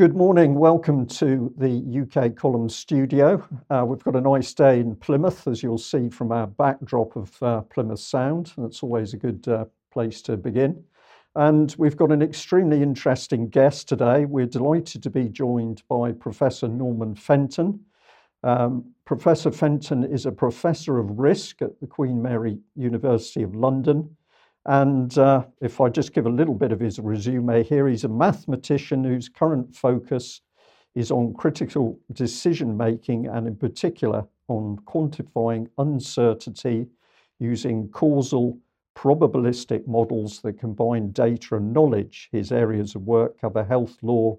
Good morning. Welcome to the UK Column studio. Uh, we've got a nice day in Plymouth, as you'll see from our backdrop of uh, Plymouth Sound. That's always a good uh, place to begin. And we've got an extremely interesting guest today. We're delighted to be joined by Professor Norman Fenton. Um, professor Fenton is a professor of risk at the Queen Mary University of London and uh, if I just give a little bit of his resume here, he's a mathematician whose current focus is on critical decision making and, in particular, on quantifying uncertainty using causal probabilistic models that combine data and knowledge. His areas of work cover health law,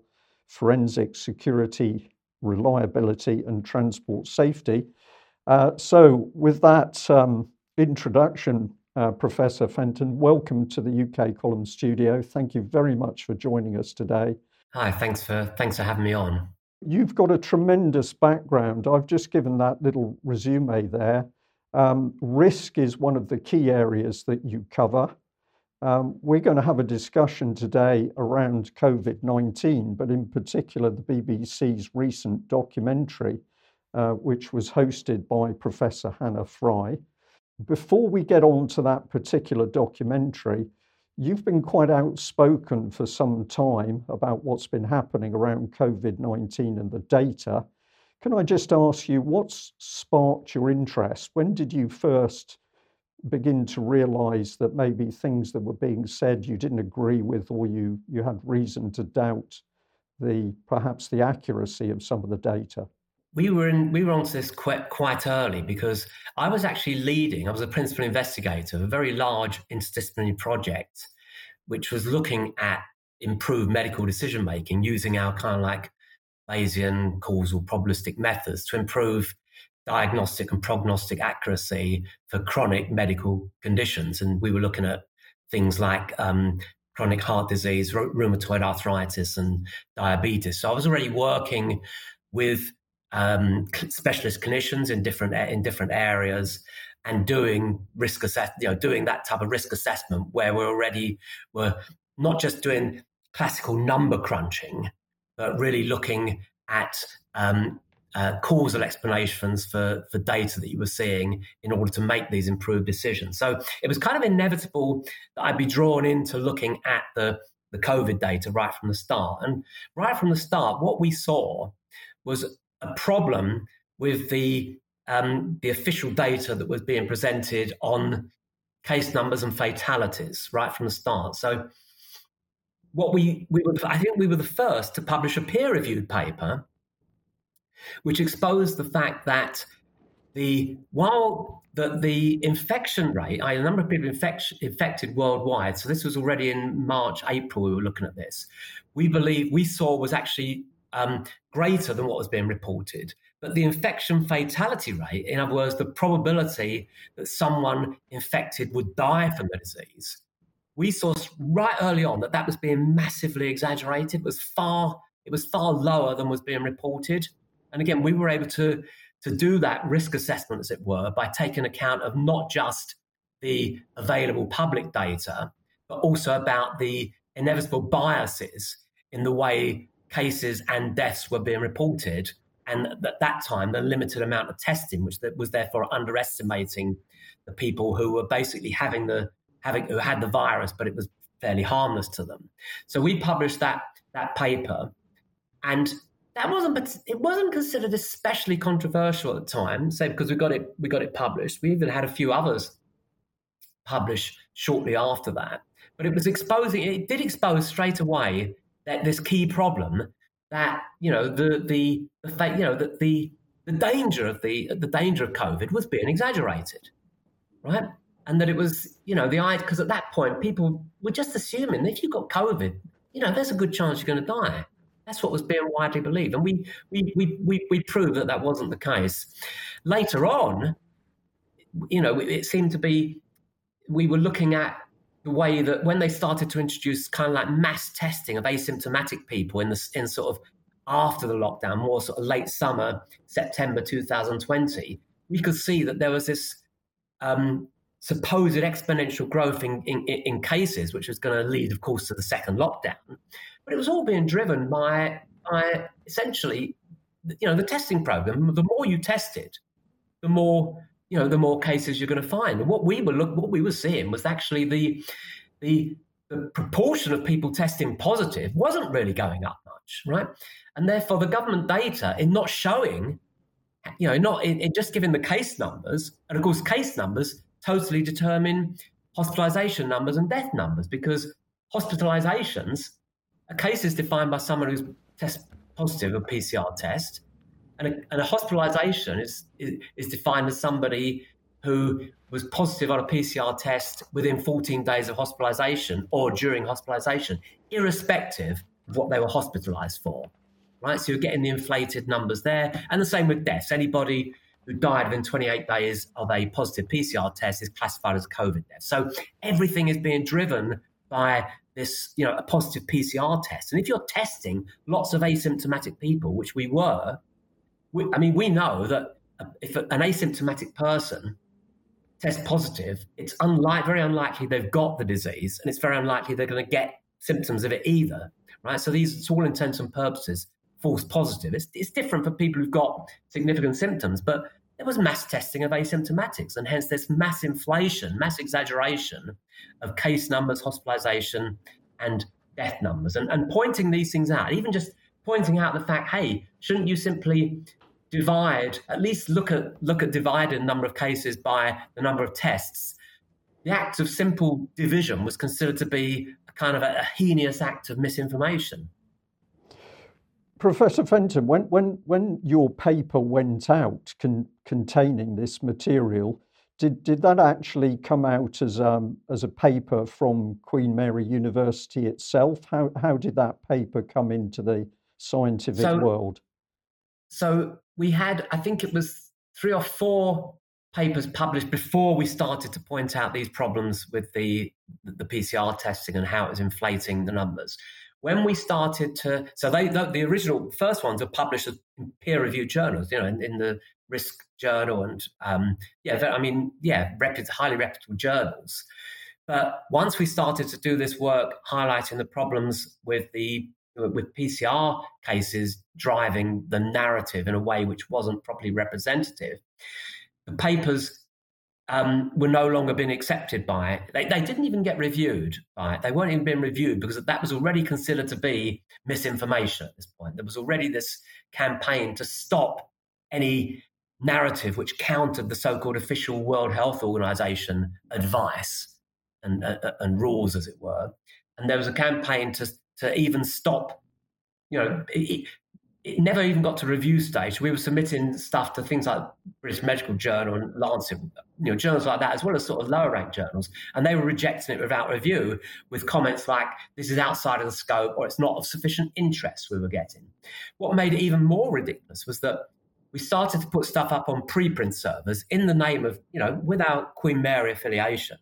forensic security, reliability, and transport safety. Uh, so, with that um, introduction, uh, Professor Fenton. Welcome to the UK Column Studio. Thank you very much for joining us today. Hi, thanks for thanks for having me on. You've got a tremendous background. I've just given that little resume there. Um, risk is one of the key areas that you cover. Um, we're going to have a discussion today around COVID 19, but in particular, the BBC's recent documentary, uh, which was hosted by Professor Hannah Fry. Before we get on to that particular documentary, you've been quite outspoken for some time about what's been happening around COVID 19 and the data. Can I just ask you, what's sparked your interest? When did you first begin to realize that maybe things that were being said you didn't agree with or you, you had reason to doubt the perhaps the accuracy of some of the data? We were in we were onto this quite quite early because I was actually leading. I was a principal investigator of a very large interdisciplinary project, which was looking at improved medical decision making using our kind of like Bayesian causal probabilistic methods to improve diagnostic and prognostic accuracy for chronic medical conditions. And we were looking at things like um, chronic heart disease, rheumatoid arthritis, and diabetes. So I was already working with um, specialist clinicians in different in different areas and doing risk assess you know doing that type of risk assessment where we're already we're not just doing classical number crunching but really looking at um, uh, causal explanations for for data that you were seeing in order to make these improved decisions. So it was kind of inevitable that I'd be drawn into looking at the the COVID data right from the start. And right from the start what we saw was a problem with the um, the official data that was being presented on case numbers and fatalities right from the start. So, what we we were, I think we were the first to publish a peer reviewed paper, which exposed the fact that the while the, the infection rate, I, a number of people infect, infected worldwide. So this was already in March, April. We were looking at this. We believe we saw was actually um, greater than what was being reported. But the infection fatality rate, in other words, the probability that someone infected would die from the disease, we saw right early on that that was being massively exaggerated. It was far, it was far lower than was being reported. And again, we were able to to do that risk assessment, as it were, by taking account of not just the available public data, but also about the inevitable biases in the way cases and deaths were being reported. And at that time, the limited amount of testing, which was therefore underestimating the people who were basically having the having who had the virus, but it was fairly harmless to them. So we published that that paper, and that wasn't but it wasn't considered especially controversial at the time. Say because we got it we got it published. We even had a few others published shortly after that. But it was exposing it did expose straight away that this key problem that you know the the, the you know that the the danger of the the danger of COVID was being exaggerated, right? And that it was you know the eye because at that point people were just assuming if you got COVID, you know there's a good chance you're going to die. That's what was being widely believed, and we we we we, we proved that that wasn't the case. Later on, you know, it seemed to be we were looking at the way that when they started to introduce kind of like mass testing of asymptomatic people in the in sort of after the lockdown, more sort of late summer, September 2020, we could see that there was this um, supposed exponential growth in, in, in cases, which was going to lead, of course, to the second lockdown. But it was all being driven by by essentially, you know, the testing program. The more you test it, the more you know, the more cases you're going to find. And what we were look, what we were seeing was actually the the the proportion of people testing positive wasn't really going up much, right? And therefore, the government data in not showing, you know, not in, in just giving the case numbers, and of course, case numbers totally determine hospitalization numbers and death numbers because hospitalizations, a case is defined by someone who's test positive a PCR test, and a, and a hospitalization is, is, is defined as somebody who was positive on a PCR test within 14 days of hospitalization or during hospitalization, irrespective of what they were hospitalized for. Right? So you're getting the inflated numbers there. And the same with deaths. Anybody who died within 28 days of a positive PCR test is classified as COVID death. So everything is being driven by this, you know, a positive PCR test. And if you're testing lots of asymptomatic people, which we were, we, I mean, we know that if an asymptomatic person tests positive, it's unlike, very unlikely they've got the disease, and it's very unlikely they're going to get symptoms of it either, right? So these, to all intents and purposes, false positive. It's, it's different for people who've got significant symptoms, but there was mass testing of asymptomatics, and hence there's mass inflation, mass exaggeration of case numbers, hospitalization, and death numbers. And, and pointing these things out, even just pointing out the fact, hey, shouldn't you simply divide, at least look at look at divided number of cases by the number of tests. The act of simple division was considered to be a kind of a, a heinous act of misinformation. Professor Fenton, when, when, when your paper went out con, containing this material, did, did that actually come out as, um, as a paper from Queen Mary University itself? How, how did that paper come into the scientific so, world? So we had, I think it was three or four papers published before we started to point out these problems with the the PCR testing and how it was inflating the numbers. When we started to, so they the, the original first ones were published in peer-reviewed journals, you know, in, in the Risk Journal and um, yeah, I mean, yeah, reputable, highly reputable journals. But once we started to do this work highlighting the problems with the with PCR cases driving the narrative in a way which wasn't properly representative, the papers um, were no longer being accepted by it. They, they, didn't even get reviewed by it. They weren't even being reviewed because that was already considered to be misinformation at this point. There was already this campaign to stop any narrative which countered the so called official World Health Organization advice and, uh, and rules, as it were. And there was a campaign to to even stop. You know, mm. it, it never even got to review stage. We were submitting stuff to things like British Medical Journal and Lancet, you know, journals like that, as well as sort of lower ranked journals, and they were rejecting it without review, with comments like "this is outside of the scope" or "it's not of sufficient interest." We were getting. What made it even more ridiculous was that we started to put stuff up on preprint servers in the name of, you know, without Queen Mary affiliation.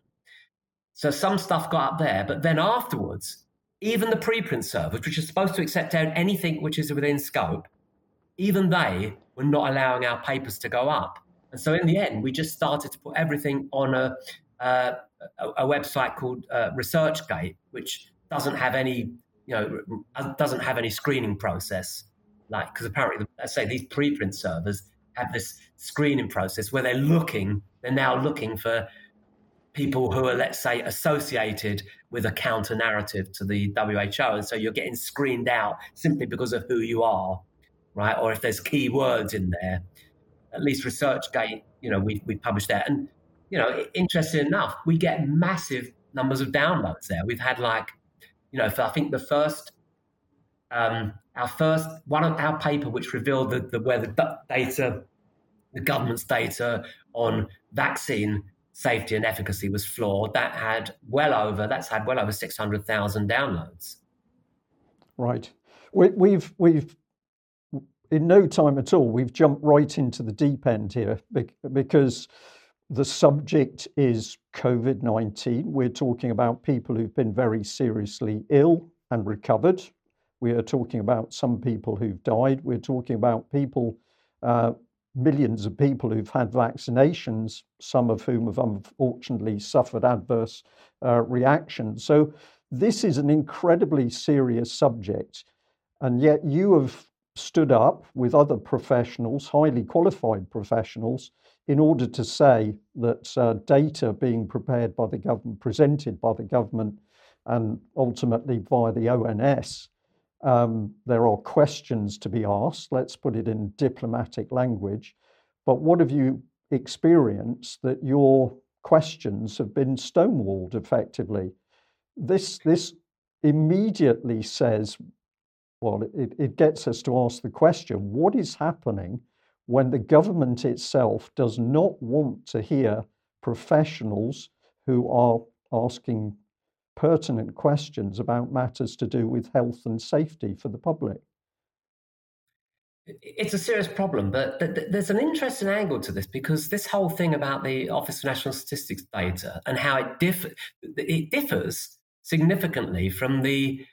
So some stuff got up there, but then afterwards, even the preprint servers, which are supposed to accept down anything which is within scope, even they were not allowing our papers to go up. And so in the end, we just started to put everything on a, uh, a, a, website called uh, ResearchGate, which doesn't have any, you know, doesn't have any screening process. Like, because apparently, let's say these preprint servers have this screening process where they're looking, they're now looking for people who are, let's say, associated with a counter narrative to the WHO. And so you're getting screened out simply because of who you are, right? Or if there's key words in there. At least ResearchGate, you know, we, we published that. And, you know, interesting enough, we get massive numbers of downloads there. We've had like, you know, for I think the first, um, our first, one of our paper which revealed the, the where the data, the government's data on vaccine safety and efficacy was flawed. That had well over that's had well over six hundred thousand downloads. Right. We, we've we've in no time at all we've jumped right into the deep end here because the subject is COVID nineteen. We're talking about people who've been very seriously ill and recovered. We are talking about some people who've died. We're talking about people uh, millions of people who've had vaccinations, some of whom have unfortunately suffered adverse uh, reactions. So, this is an incredibly serious subject. And yet you have stood up with other professionals, highly qualified professionals, in order to say that uh, data being prepared by the government, presented by the government, and ultimately via the ONS, um, there are questions to be asked. Let's put it in diplomatic language. But what have you experienced that your questions have been stonewalled effectively? This, this immediately says, well, it, it gets us to ask the question what is happening when the government itself does not want to hear professionals who are asking pertinent questions about matters to do with health and safety for the public? It's a serious problem, but there's an interesting angle to this because this whole thing about the Office for National Statistics data and how it, diff- it differs significantly from the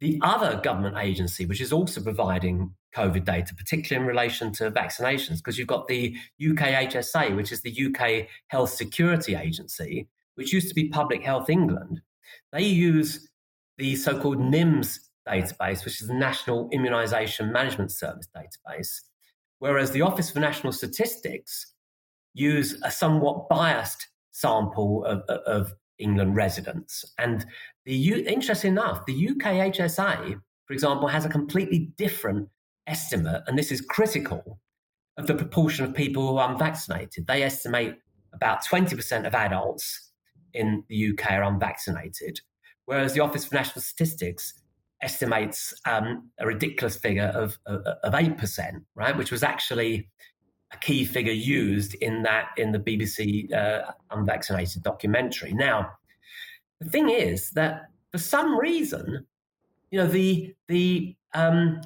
the other government agency, which is also providing COVID data, particularly in relation to vaccinations, because you've got the UK HSA, which is the UK Health Security Agency, which used to be Public Health England. They use the so called NIMS database, which is the National Immunisation Management Service database, whereas the Office for National Statistics use a somewhat biased sample of, of England residents. And the interesting enough, the UK HSA, for example, has a completely different estimate, and this is critical, of the proportion of people who are unvaccinated. They estimate about 20% of adults in the UK are unvaccinated, whereas the Office for National Statistics estimates um, a ridiculous figure of, of, of 8%, right, which was actually a key figure used in that in the BBC uh, unvaccinated documentary. Now, the thing is that for some reason, you know, the the um,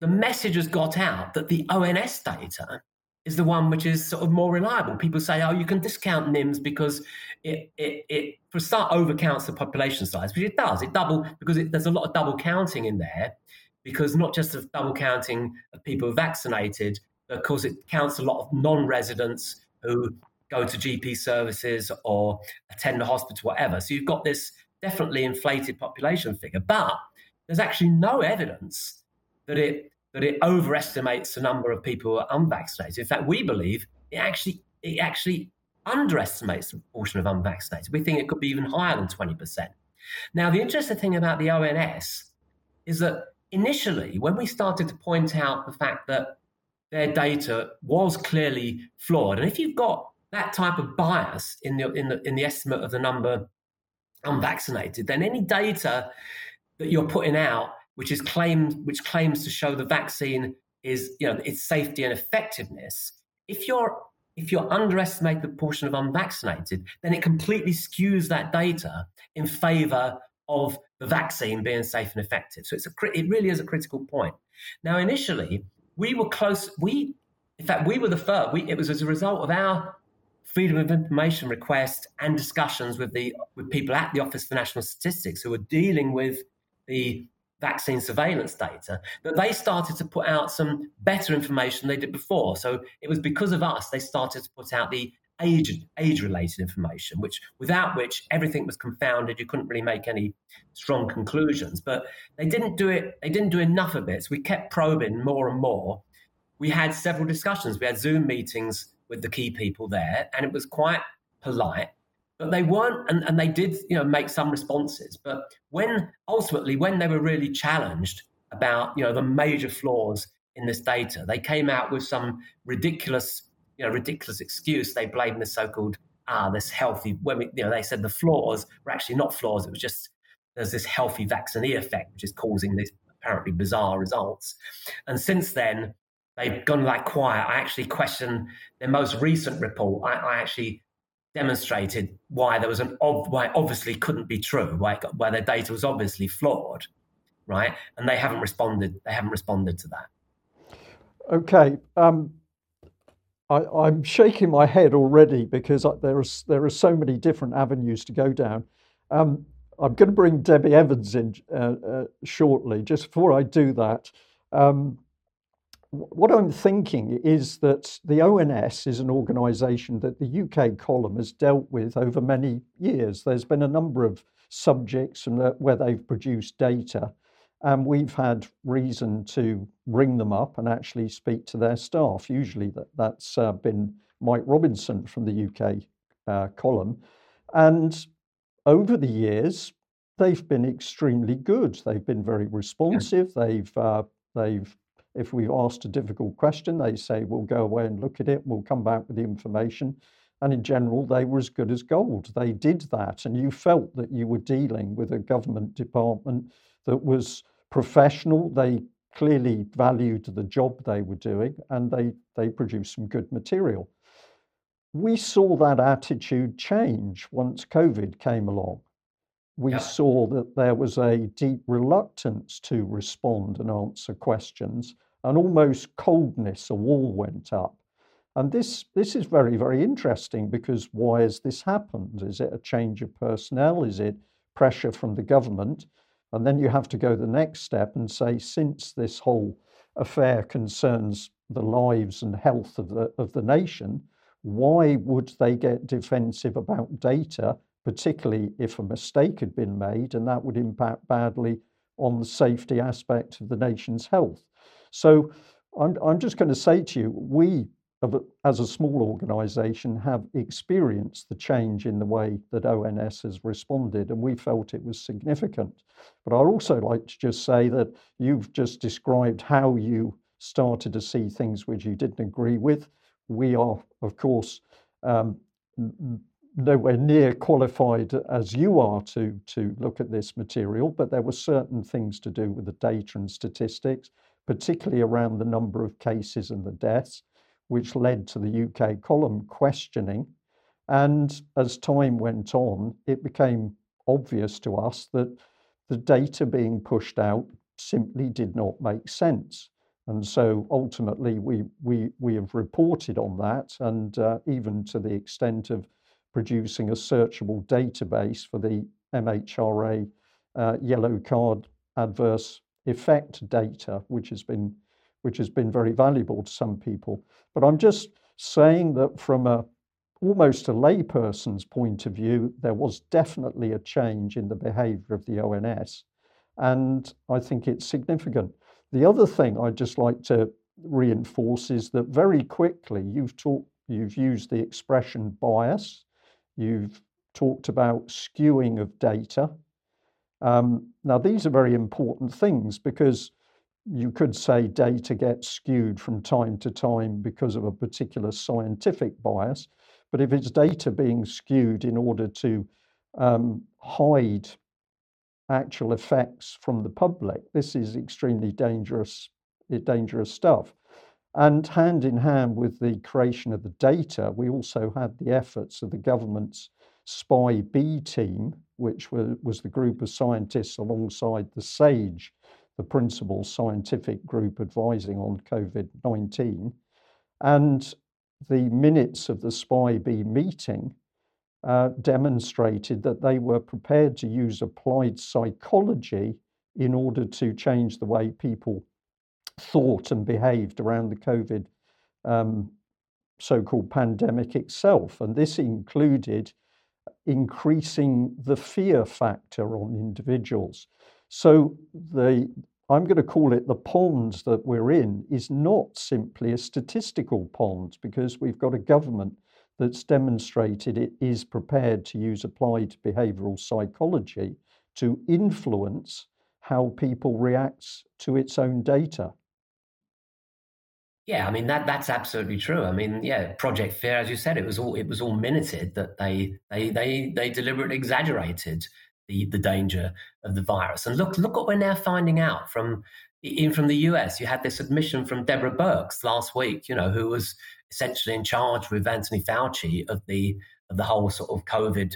the message has got out that the ONS data is the one which is sort of more reliable. People say, oh, you can discount NIMS because it, it, it for a start, overcounts the population size, which it does. It double, because it, there's a lot of double counting in there, because not just of double counting of people vaccinated, but it counts a lot of non-residents who go to GP services or attend the hospital, whatever. So you've got this definitely inflated population figure, but there's actually no evidence that it that it overestimates the number of people who are unvaccinated. In fact, we believe it actually it actually underestimates the proportion of unvaccinated. We think it could be even higher than 20%. Now, the interesting thing about the ONS is that initially, when we started to point out the fact that their data was clearly flawed, and if you've got that type of bias in the in the in the estimate of the number unvaccinated, then any data that you're putting out, which is claimed which claims to show the vaccine is you know its safety and effectiveness, if you're if you're underestimating the portion of unvaccinated, then it completely skews that data in favor of the vaccine being safe and effective. So it's a it really is a critical point. Now, initially, we were close. We, in fact, we were the first. We, it was as a result of our freedom of information request and discussions with the with people at the Office for National Statistics who were dealing with the vaccine surveillance data that they started to put out some better information than they did before. So it was because of us they started to put out the age age related information, which without which everything was confounded. You couldn't really make any strong conclusions. But they didn't do it. They didn't do enough of it. So we kept probing more and more. We had several discussions. We had Zoom meetings with the key people there, and it was quite polite but they weren't and, and they did you know make some responses. But when ultimately when they were really challenged about you know the major flaws in this data they came out with some ridiculous you know ridiculous excuse. They blamed the so-called ah this healthy when we, you know they said the flaws were actually not flaws it was just there's this healthy vaccinee effect which is causing these apparently bizarre results. And since then they've gone like quiet i actually question their most recent report. I, I actually demonstrated why there was an ob- why obviously couldn't be true, why why their data was obviously flawed, right? And they haven't responded. They haven't responded to that. Okay. Um, I, am shaking my head already because there are there are so many different avenues to go down. Um, I'm going to bring Debbie Evans in uh, uh, shortly. Just before I do that, um, what I'm thinking is that the ONS is an organisation that the UK column has dealt with over many years. There's been a number of subjects and where they've produced data. And we've had reason to ring them up and actually speak to their staff. Usually that, that's uh, been Mike Robinson from the UK uh, column. And over the years, they've been extremely good. They've been very responsive. They've, uh, they've, if we've asked a difficult question, they say, we'll go away and look at it. We'll come back with the information. And in general, they were as good as gold. They did that. And you felt that you were dealing with a government department that was professional. They clearly valued the job they were doing and they, they produced some good material. We saw that attitude change once COVID came along. We yeah. saw that there was a deep reluctance to respond and answer questions, and almost coldness, a wall went up. And this, this is very, very interesting because why has this happened? Is it a change of personnel? Is it pressure from the government? And then you have to go the next step and say, since this whole affair concerns the lives and health of the, of the nation, why would they get defensive about data, particularly if a mistake had been made and that would impact badly on the safety aspect of the nation's health? So I'm, I'm just going to say to you, we as a small organization, have experienced the change in the way that ONS has responded, and we felt it was significant. But I'd also like to just say that you've just described how you started to see things which you didn't agree with. We are, of course, um, nowhere near qualified as you are to, to look at this material, but there were certain things to do with the data and statistics, particularly around the number of cases and the deaths which led to the UK column questioning. And as time went on, it became obvious to us that the data being pushed out simply did not make sense. And so ultimately, we, we, we have reported on that, and uh, even to the extent of producing a searchable database for the MHRA uh, yellow card adverse effect data, which has been which has been very valuable to some people. But I'm just saying that from a almost a layperson's point of view, there was definitely a change in the behavior of the ONS. And I think it's significant. The other thing I'd just like to reinforce is that very quickly you've talked, you've used the expression bias, you've talked about skewing of data. Um, now, these are very important things because you could say data gets skewed from time to time because of a particular scientific bias. But if it's data being skewed in order to um, hide actual effects from the public, this is extremely dangerous, eh, dangerous stuff. And hand in hand with the creation of the data, we also had the efforts of the government's SPI-B team, which was, was the group of scientists alongside the SAGE the principal scientific group advising on COVID 19. And the minutes of the SPI-B meeting uh, demonstrated that they were prepared to use applied psychology in order to change the way people thought and behaved around the COVID um, so called pandemic itself. And this included increasing the fear factor on individuals. So the I'm going to call it the pond that we're in is not simply a statistical pond because we've got a government that's demonstrated it is prepared to use applied behavioral psychology to influence how people react to its own data. Yeah, I mean that that's absolutely true. I mean, yeah, Project Fear, as you said, it was all it was all minuted that they they they they deliberately exaggerated the, the danger of the virus. And look, look what we're now finding out from even from the US. You had this admission from Deborah Birx last week, you know, who was essentially in charge with Anthony Fauci of the of the whole sort of COVID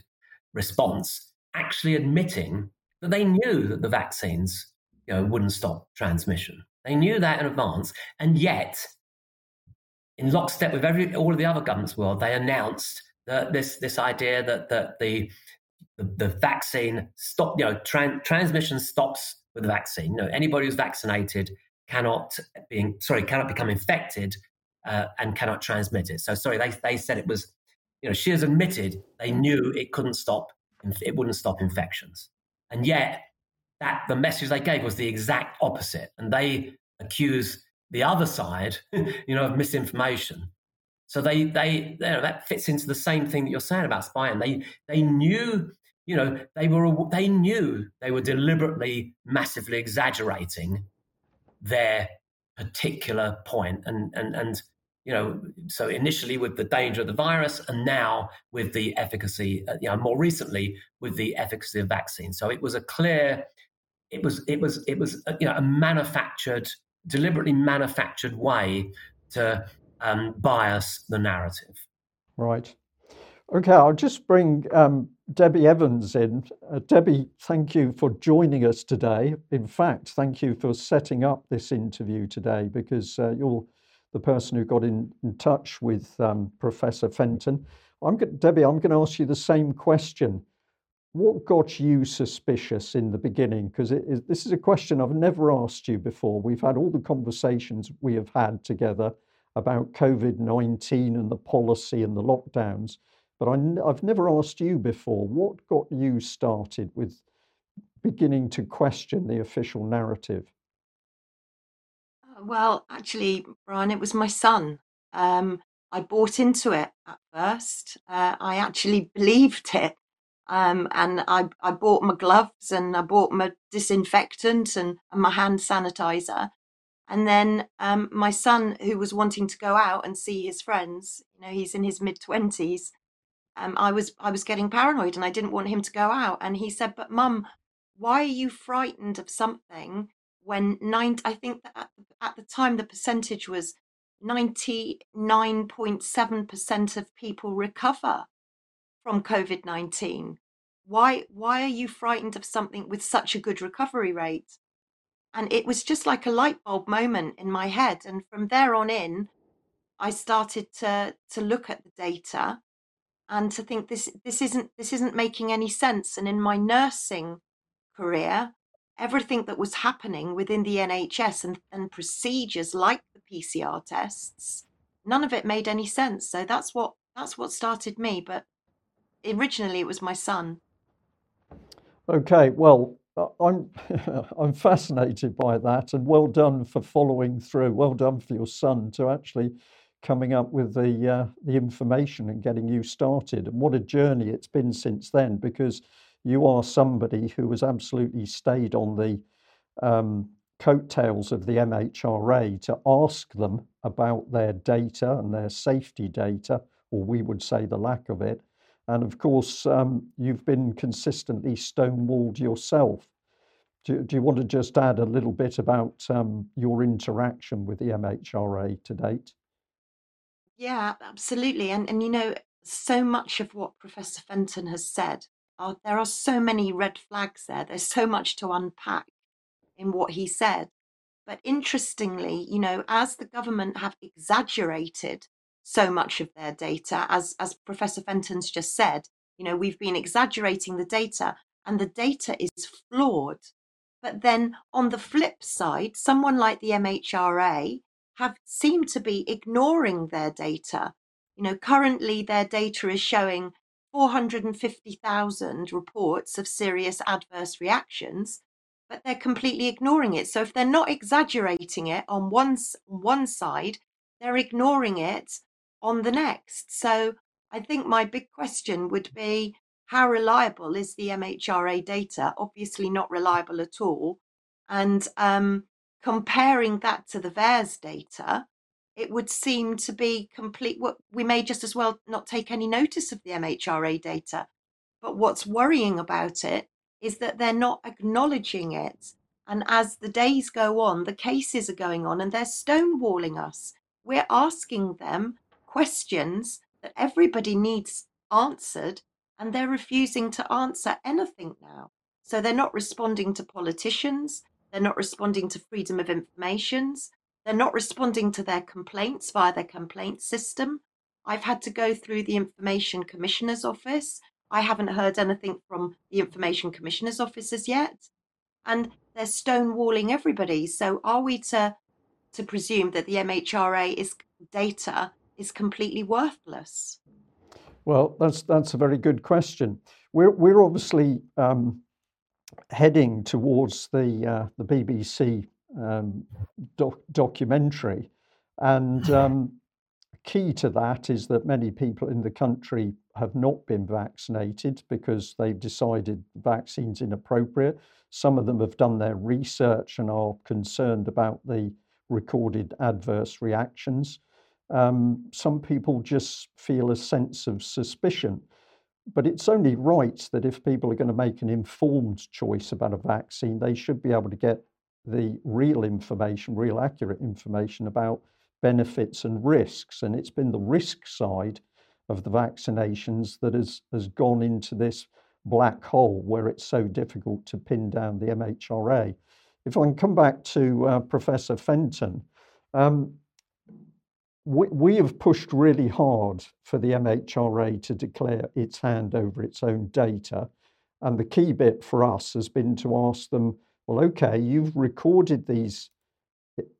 response, actually admitting that they knew that the vaccines, you know, wouldn't stop transmission. They knew that in advance, and yet, in lockstep with every all of the other governments world, they announced that this this idea that that the the, the vaccine stop, you know, tra- transmission stops with the vaccine. You know, anybody who's vaccinated cannot being sorry cannot become infected uh, and cannot transmit it. So sorry, they they said it was, you know, she has admitted they knew it couldn't stop, it wouldn't stop infections, and yet that the message they gave was the exact opposite, and they accused the other side, you know, of misinformation. So they they you know, that fits into the same thing that you're saying about spying. They they knew you know they were they knew they were deliberately massively exaggerating their particular point and and and you know so initially with the danger of the virus and now with the efficacy uh, you know more recently with the efficacy of vaccines so it was a clear it was it was it was uh, you know a manufactured deliberately manufactured way to um, bias the narrative. Right. Okay, I'll just bring um, Debbie Evans in. Uh, Debbie, thank you for joining us today. In fact, thank you for setting up this interview today because uh, you're the person who got in, in touch with um, Professor Fenton. I'm Debbie, I'm going to ask you the same question. What got you suspicious in the beginning? Because this is a question I've never asked you before. We've had all the conversations we have had together about COVID 19 and the policy and the lockdowns. But I, have never asked you before what got you started with beginning to question the official narrative? Uh, well, actually, Brian, it was my son. Um, I bought into it at first. Uh, I actually believed it. Um, and I, I bought my gloves and I bought my disinfectant and, my hand sanitizer. And then um, my son, who was wanting to go out and see his friends, you know, he's in his mid twenties. Um, I was I was getting paranoid and I didn't want him to go out. And he said, "But mum, why are you frightened of something when nine? I think that at, at the time the percentage was ninety nine point seven percent of people recover from COVID nineteen. Why why are you frightened of something with such a good recovery rate?" and it was just like a light bulb moment in my head and from there on in i started to to look at the data and to think this this isn't this isn't making any sense and in my nursing career everything that was happening within the nhs and, and procedures like the pcr tests none of it made any sense so that's what that's what started me but originally it was my son okay well I'm I'm fascinated by that, and well done for following through. Well done for your son to actually coming up with the uh, the information and getting you started. And what a journey it's been since then, because you are somebody who has absolutely stayed on the um, coattails of the MHRA to ask them about their data and their safety data, or we would say the lack of it, and of course, um, you've been consistently stonewalled yourself. Do, do, you want to just add a little bit about um, your interaction with the MHRA to date? Yeah, absolutely. And, and you know, so much of what Professor Fenton has said, are, there are so many red flags there. There's so much to unpack in what he said. But interestingly, you know, as the government have exaggerated so much of their data. As, as Professor Fenton's just said, you know, we've been exaggerating the data and the data is flawed. But then on the flip side, someone like the MHRA have seemed to be ignoring their data. You know, currently their data is showing 450,000 reports of serious adverse reactions, but they're completely ignoring it. So if they're not exaggerating it on one, one side, they're ignoring it on the next. So I think my big question would be how reliable is the MHRA data? Obviously, not reliable at all. And um, comparing that to the VAERS data, it would seem to be complete. We may just as well not take any notice of the MHRA data. But what's worrying about it is that they're not acknowledging it. And as the days go on, the cases are going on and they're stonewalling us. We're asking them questions that everybody needs answered, and they're refusing to answer anything now. So they're not responding to politicians, they're not responding to freedom of informations, they're not responding to their complaints via their complaint system. I've had to go through the Information Commissioner's Office. I haven't heard anything from the Information Commissioner's Office as yet. And they're stonewalling everybody. So are we to to presume that the MHRA is data is completely worthless? Well, that's that's a very good question. We're we're obviously um, heading towards the uh, the BBC um, doc- documentary, and um, key to that is that many people in the country have not been vaccinated because they've decided the vaccine's inappropriate. Some of them have done their research and are concerned about the recorded adverse reactions. Um, some people just feel a sense of suspicion. But it's only right that if people are going to make an informed choice about a vaccine, they should be able to get the real information, real accurate information about benefits and risks. And it's been the risk side of the vaccinations that has, has gone into this black hole where it's so difficult to pin down the MHRA. If I can come back to uh, Professor Fenton, um, we, we have pushed really hard for the MHRA to declare its hand over its own data. And the key bit for us has been to ask them, well, okay, you've recorded these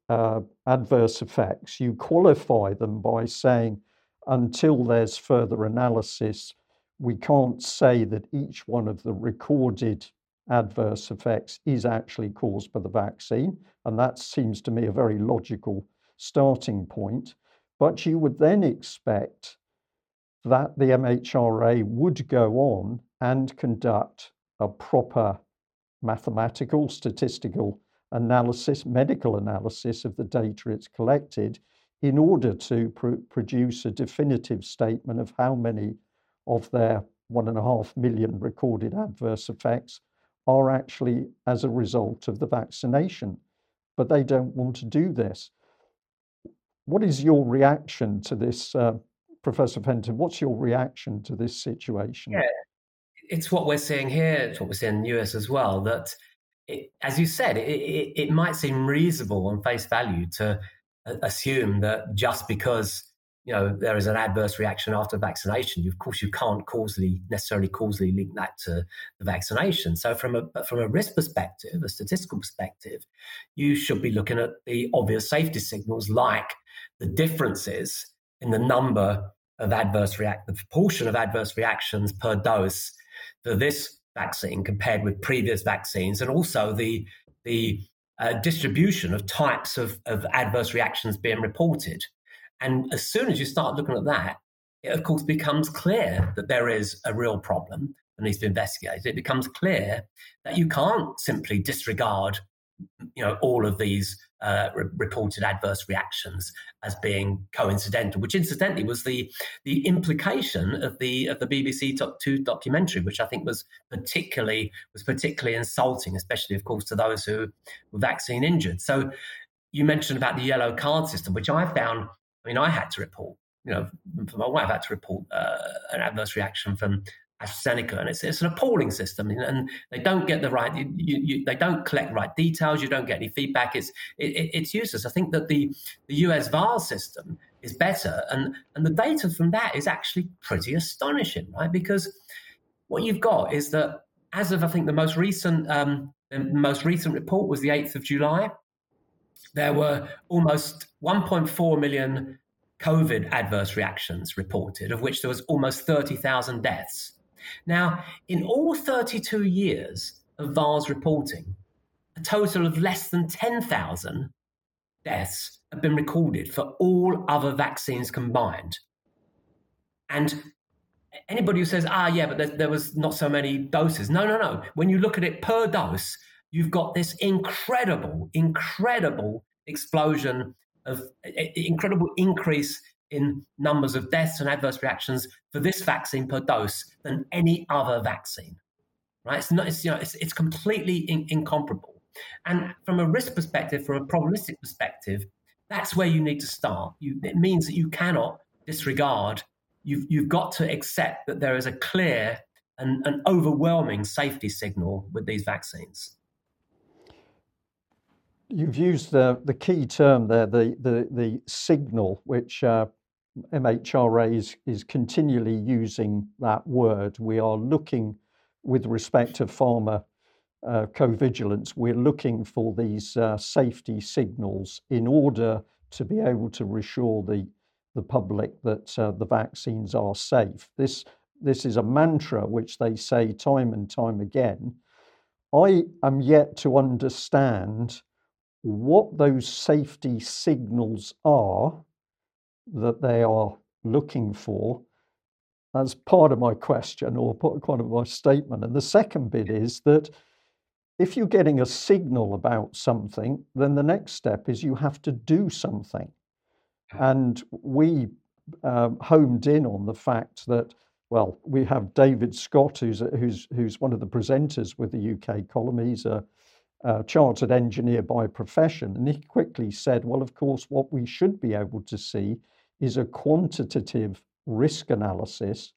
uh, adverse effects. You qualify them by saying, until there's further analysis, we can't say that each one of the recorded adverse effects is actually caused by the vaccine. And that seems to me a very logical starting point. But you would then expect that the MHRA would go on and conduct a proper mathematical, statistical analysis, medical analysis of the data it's collected in order to pr- produce a definitive statement of how many of their one and a half million recorded adverse effects are actually as a result of the vaccination. But they don't want to do this. What is your reaction to this, uh, Professor Fenton? What's your reaction to this situation? Yeah, it's what we're seeing here. It's what we're seeing in the US as well. That, it, as you said, it, it, it might seem reasonable on face value to uh, assume that just because you know there is an adverse reaction after vaccination you, of course you can't causally necessarily causally link that to the vaccination so from a from a risk perspective a statistical perspective you should be looking at the obvious safety signals like the differences in the number of adverse react the proportion of adverse reactions per dose for this vaccine compared with previous vaccines and also the the uh, distribution of types of, of adverse reactions being reported and as soon as you start looking at that, it of course becomes clear that there is a real problem that needs to be investigated. It becomes clear that you can't simply disregard, you know, all of these uh, re- reported adverse reactions as being coincidental, which incidentally was the the implication of the of the BBC Top Two documentary, which I think was particularly was particularly insulting, especially of course to those who were vaccine injured. So you mentioned about the yellow card system, which I found I mean, I had to report, you know, my wife had to report uh, an adverse reaction from AstraZeneca, and it's, it's an appalling system, and they don't get the right, you, you, they don't collect right details, you don't get any feedback. It's it, it's useless. I think that the the US VAERS system is better, and and the data from that is actually pretty astonishing, right? Because what you've got is that as of I think the most recent um, the most recent report was the eighth of July there were almost 1.4 million COVID adverse reactions reported, of which there was almost 30,000 deaths. Now, in all 32 years of VAERS reporting, a total of less than 10,000 deaths have been recorded for all other vaccines combined. And anybody who says, ah, yeah, but there, there was not so many doses. No, no, no. When you look at it per dose, you've got this incredible, incredible explosion of incredible increase in numbers of deaths and adverse reactions for this vaccine per dose than any other vaccine. Right? It's not. It's you know. It's, it's completely in, incomparable. And from a risk perspective, from a probabilistic perspective, that's where you need to start. You, it means that you cannot disregard. You've you've got to accept that there is a clear and an overwhelming safety signal with these vaccines. You've used the, the key term there, the, the, the signal, which uh, MHRA is, is continually using that word. We are looking, with respect to pharma uh, co-vigilance, we're looking for these uh, safety signals in order to be able to reassure the, the public that uh, the vaccines are safe. This, this is a mantra which they say time and time again. I am yet to understand what those safety signals are that they are looking for as part of my question or part of my statement. And the second bit is that if you're getting a signal about something, then the next step is you have to do something. And we um, homed in on the fact that, well, we have David Scott, who's, who's, who's one of the presenters with the UK column. He's a, a chartered engineer by profession. And he quickly said, well, of course, what we should be able to see is a quantitative risk analysis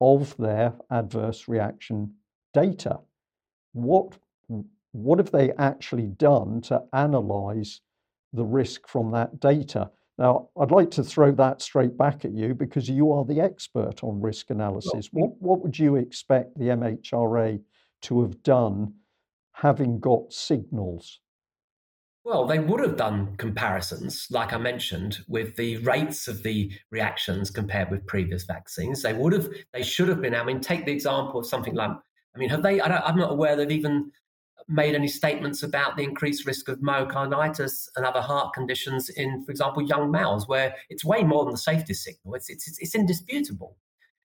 of their adverse reaction data. What, what have they actually done to analyze the risk from that data? Now, I'd like to throw that straight back at you because you are the expert on risk analysis. What, what would you expect the MHRA to have done having got signals? Well, they would have done comparisons, like I mentioned, with the rates of the reactions compared with previous vaccines. They would have, they should have been. I mean, take the example of something like, I mean, have they? I am not aware they've even made any statements about the increased risk of myocarditis and other heart conditions in, for example, young males, where it's way more than the safety signal. It's it's it's indisputable.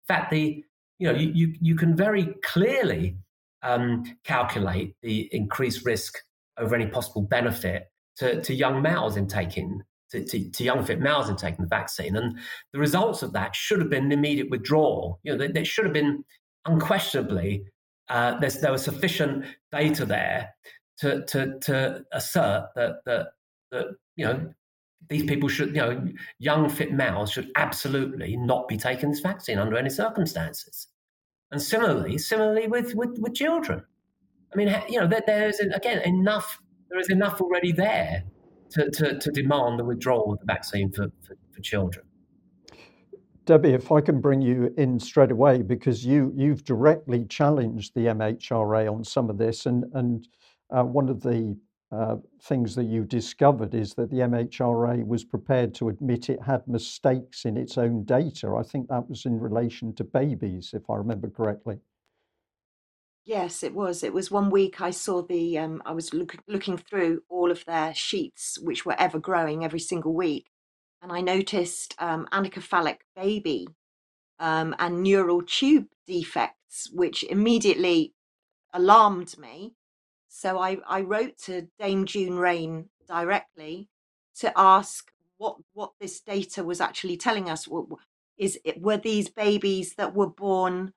In fact, the you know you you, you can very clearly um, calculate the increased risk over any possible benefit to, to young males in taking to, to, to, young fit males in taking the vaccine. And the results of that should have been immediate withdrawal. You know, there, should have been unquestionably uh, there was sufficient data there to to, to assert that, that that you know these people should you know young fit males should absolutely not be taking this vaccine under any circumstances. And similarly, similarly with with, with children. I mean, you know, there, there's again enough. There is enough already there to, to, to demand the withdrawal of the vaccine for, for, for, children. Debbie, if I can bring you in straight away, because you you've directly challenged the MHRA on some of this, and and uh, one of the uh, things that you discovered is that the MHRA was prepared to admit it had mistakes in its own data. I think that was in relation to babies, if I remember correctly. Yes, it was. It was one week I saw the, um, I was look, looking through all of their sheets, which were ever growing every single week. And I noticed um, anencephalic baby um, and neural tube defects, which immediately alarmed me. So I, I wrote to Dame June Raine directly to ask what what this data was actually telling us. Is it, were these babies that were born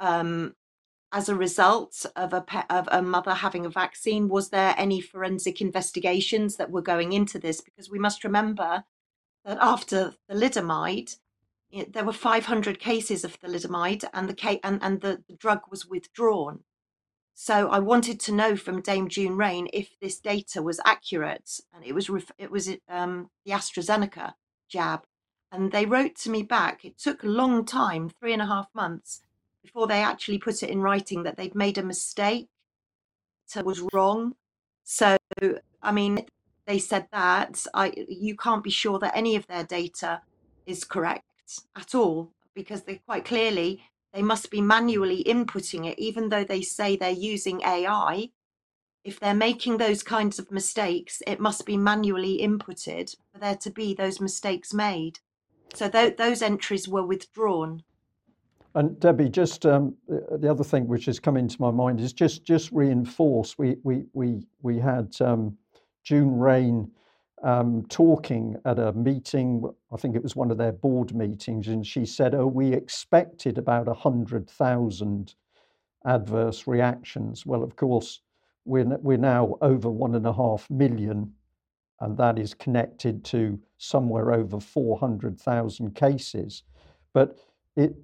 um, as a result of a pe- of a mother having a vaccine? Was there any forensic investigations that were going into this? Because we must remember that after thalidomide, it, there were 500 cases of thalidomide, and the ca- and and the, the drug was withdrawn. So I wanted to know from Dame June Raine if this data was accurate, and it was ref- it was um, the AstraZeneca jab, and they wrote to me back. It took a long time, three and a half months, before they actually put it in writing that they'd made a mistake, it was wrong. So, I mean, they said that I you can't be sure that any of their data is correct at all because they quite clearly they must be manually inputting it, even though they say they're using AI. If they're making those kinds of mistakes, it must be manually inputted for there to be those mistakes made. So th- those entries were withdrawn. And Debbie, just um, the other thing which has come into my mind is just just reinforce. We we we we had um, June Raine um, talking at a meeting. I think it was one of their board meetings, and she said, "Oh, we expected about a hundred thousand adverse reactions." Well, of course, we're we're now over one and a half million, and that is connected to somewhere over four hundred thousand cases. But it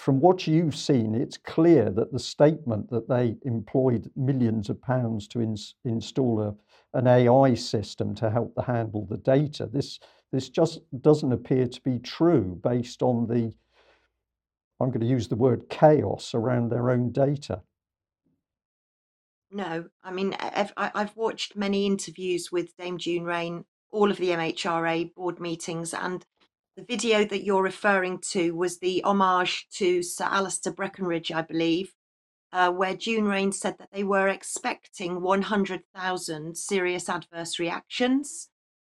from what you've seen, it's clear that the statement that they employed millions of pounds to ins- install a, an AI system to help the handle the data, this this just doesn't appear to be true based on the I'm going to use the word chaos around their own data. No, I mean I've, I've watched many interviews with Dame June Raine, all of the MHRA board meetings, and the video that you're referring to was the homage to Sir Alasdair Breckenridge, I believe, uh, where June Raine said that they were expecting 100,000 serious adverse reactions,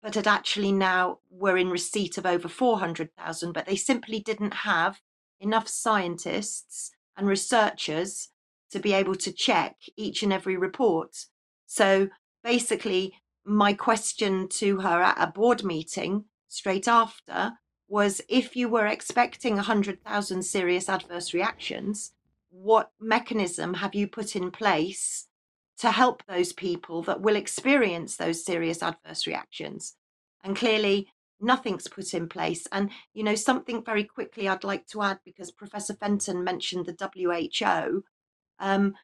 but had actually now were in receipt of over 400,000, but they simply didn't have enough scientists and researchers to be able to check each and every report. So basically, my question to her at a board meeting straight after was if you were expecting 100,000 serious adverse reactions, what mechanism have you put in place to help those people that will experience those serious adverse reactions? And clearly, nothing's put in place. And, you know, something very quickly I'd like to add because Professor Fenton mentioned the WHO. Um,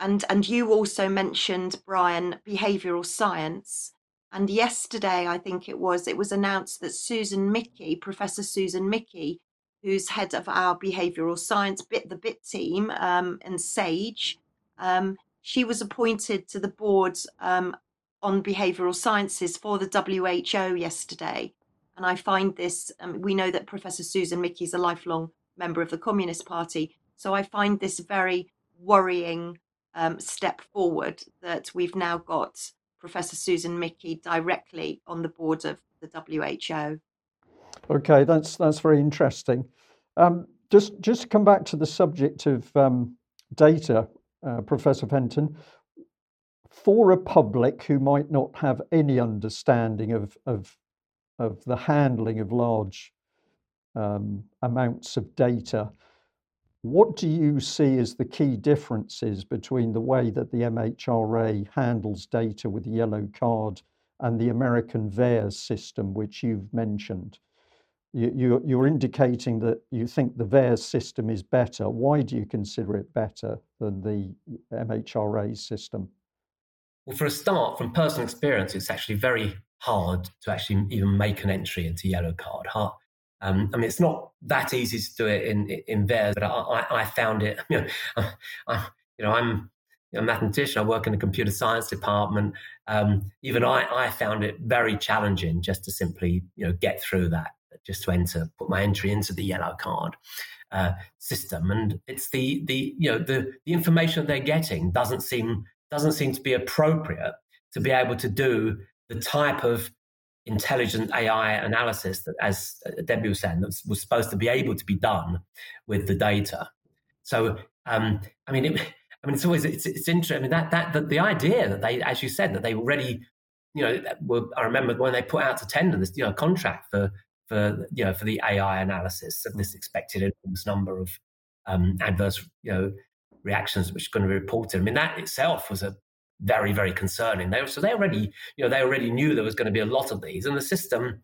and, and you also mentioned, Brian, behavioural science. And yesterday, I think it was, it was announced that Susan Michie, Professor Susan Michie, who's head of our behavioural science bit, the BIT team, um, and SAGE, um, she was appointed to the board um, on behavioural sciences for the WHO yesterday. And I find this, um, we know that Professor Susan Michie is a lifelong member of the Communist Party. So I find this very worrying um, step forward that we've now got Professor Susan Michie directly on the board of the WHO. Okay, that's that's very interesting. Um, just just to come back to the subject of um, data, uh, Professor Fenton, for a public who might not have any understanding of of of the handling of large um, amounts of data, what do you see as the key differences between the way that the MHRA handles data with the yellow card and the American VAERS system, which you've mentioned? You, are indicating that you think the VAERS system is better. Why do you consider it better than the MHRA system? Well, for a start, from personal experience, it's actually very hard to actually even make an entry into yellow card. Hard, um, I mean, it's not that easy to do it in in VAERS, but I, I, found it. You know, I, you know, I'm a mathematician. I work in the computer science department. Um, even I, I found it very challenging just to simply, you know, get through that, just to enter, put my entry into the yellow card uh, system. And it's the the you know the the information they're getting doesn't seem doesn't seem to be appropriate to be able to do the type of intelligent AI analysis that, as Debbie was saying, was, was supposed to be able to be done with the data. So, um, I mean, it, I mean, it's always it's, it's interesting. I mean, that that the, the idea that they, as you said, that they already, you know, were, I remember when they put out to tender this, you know, contract for for you know for the AI analysis of this expected enormous number of um, adverse, you know, reactions which are going to be reported. I mean, that itself was a very, very concerning. They, so they already, you know, they already knew there was going to be a lot of these, and the system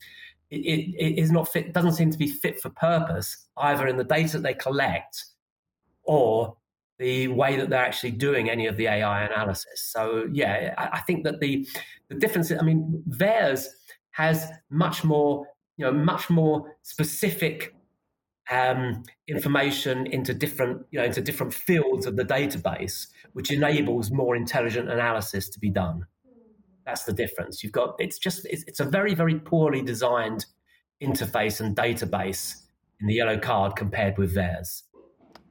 it, it, is not fit, doesn't seem to be fit for purpose either in the data that they collect or the way that they're actually doing any of the AI analysis. So yeah, I, I think that the the difference. I mean, VAERS has much more, you know, much more specific um, information into different, you know, into different fields of the database, which enables more intelligent analysis to be done. That's the difference. You've got it's just it's, it's a very very poorly designed interface and database in the yellow card compared with theirs.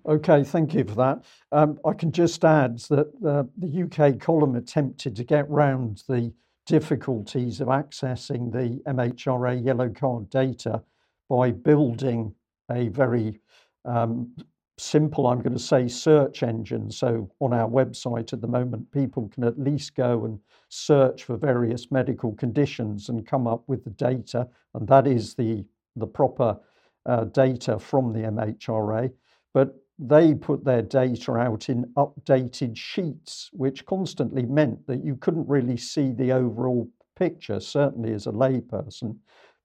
Okay, thank you for that. Um, I can just add that uh, the UK column attempted to get round the difficulties of accessing the MHRA yellow card data by building a very um, simple, I'm going to say, search engine. So on our website at the moment, people can at least go and search for various medical conditions and come up with the data, and that is the the proper uh, data from the MHRA. But they put their data out in updated sheets, which constantly meant that you couldn't really see the overall picture, certainly as a layperson.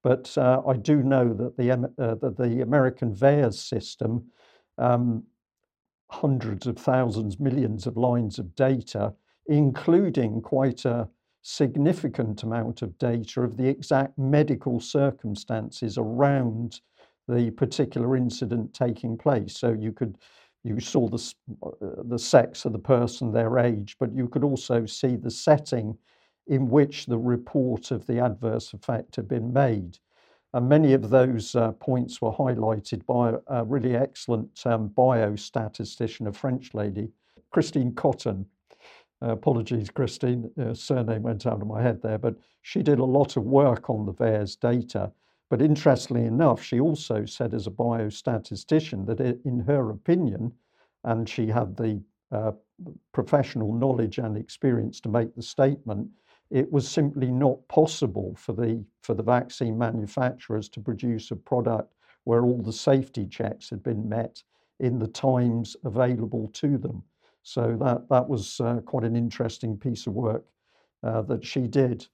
But uh, I do know that the, uh, that the American VAERS system, um, hundreds of thousands, millions of lines of data, including quite a significant amount of data of the exact medical circumstances around the particular incident taking place. So you could you saw the uh, the sex of the person, their age, but you could also see the setting in which the report of the adverse effect had been made. And many of those uh, points were highlighted by a really excellent um, biostatistician, a French lady, Christine Cotton. Uh, apologies, Christine, uh, surname went out of my head there, but she did a lot of work on the VAERS data. But interestingly enough, she also said as a biostatistician that it, in her opinion, and she had the uh, professional knowledge and experience to make the statement, it was simply not possible for the for the vaccine manufacturers to produce a product where all the safety checks had been met in the times available to them. So that that was uh, quite an interesting piece of work uh, that she did.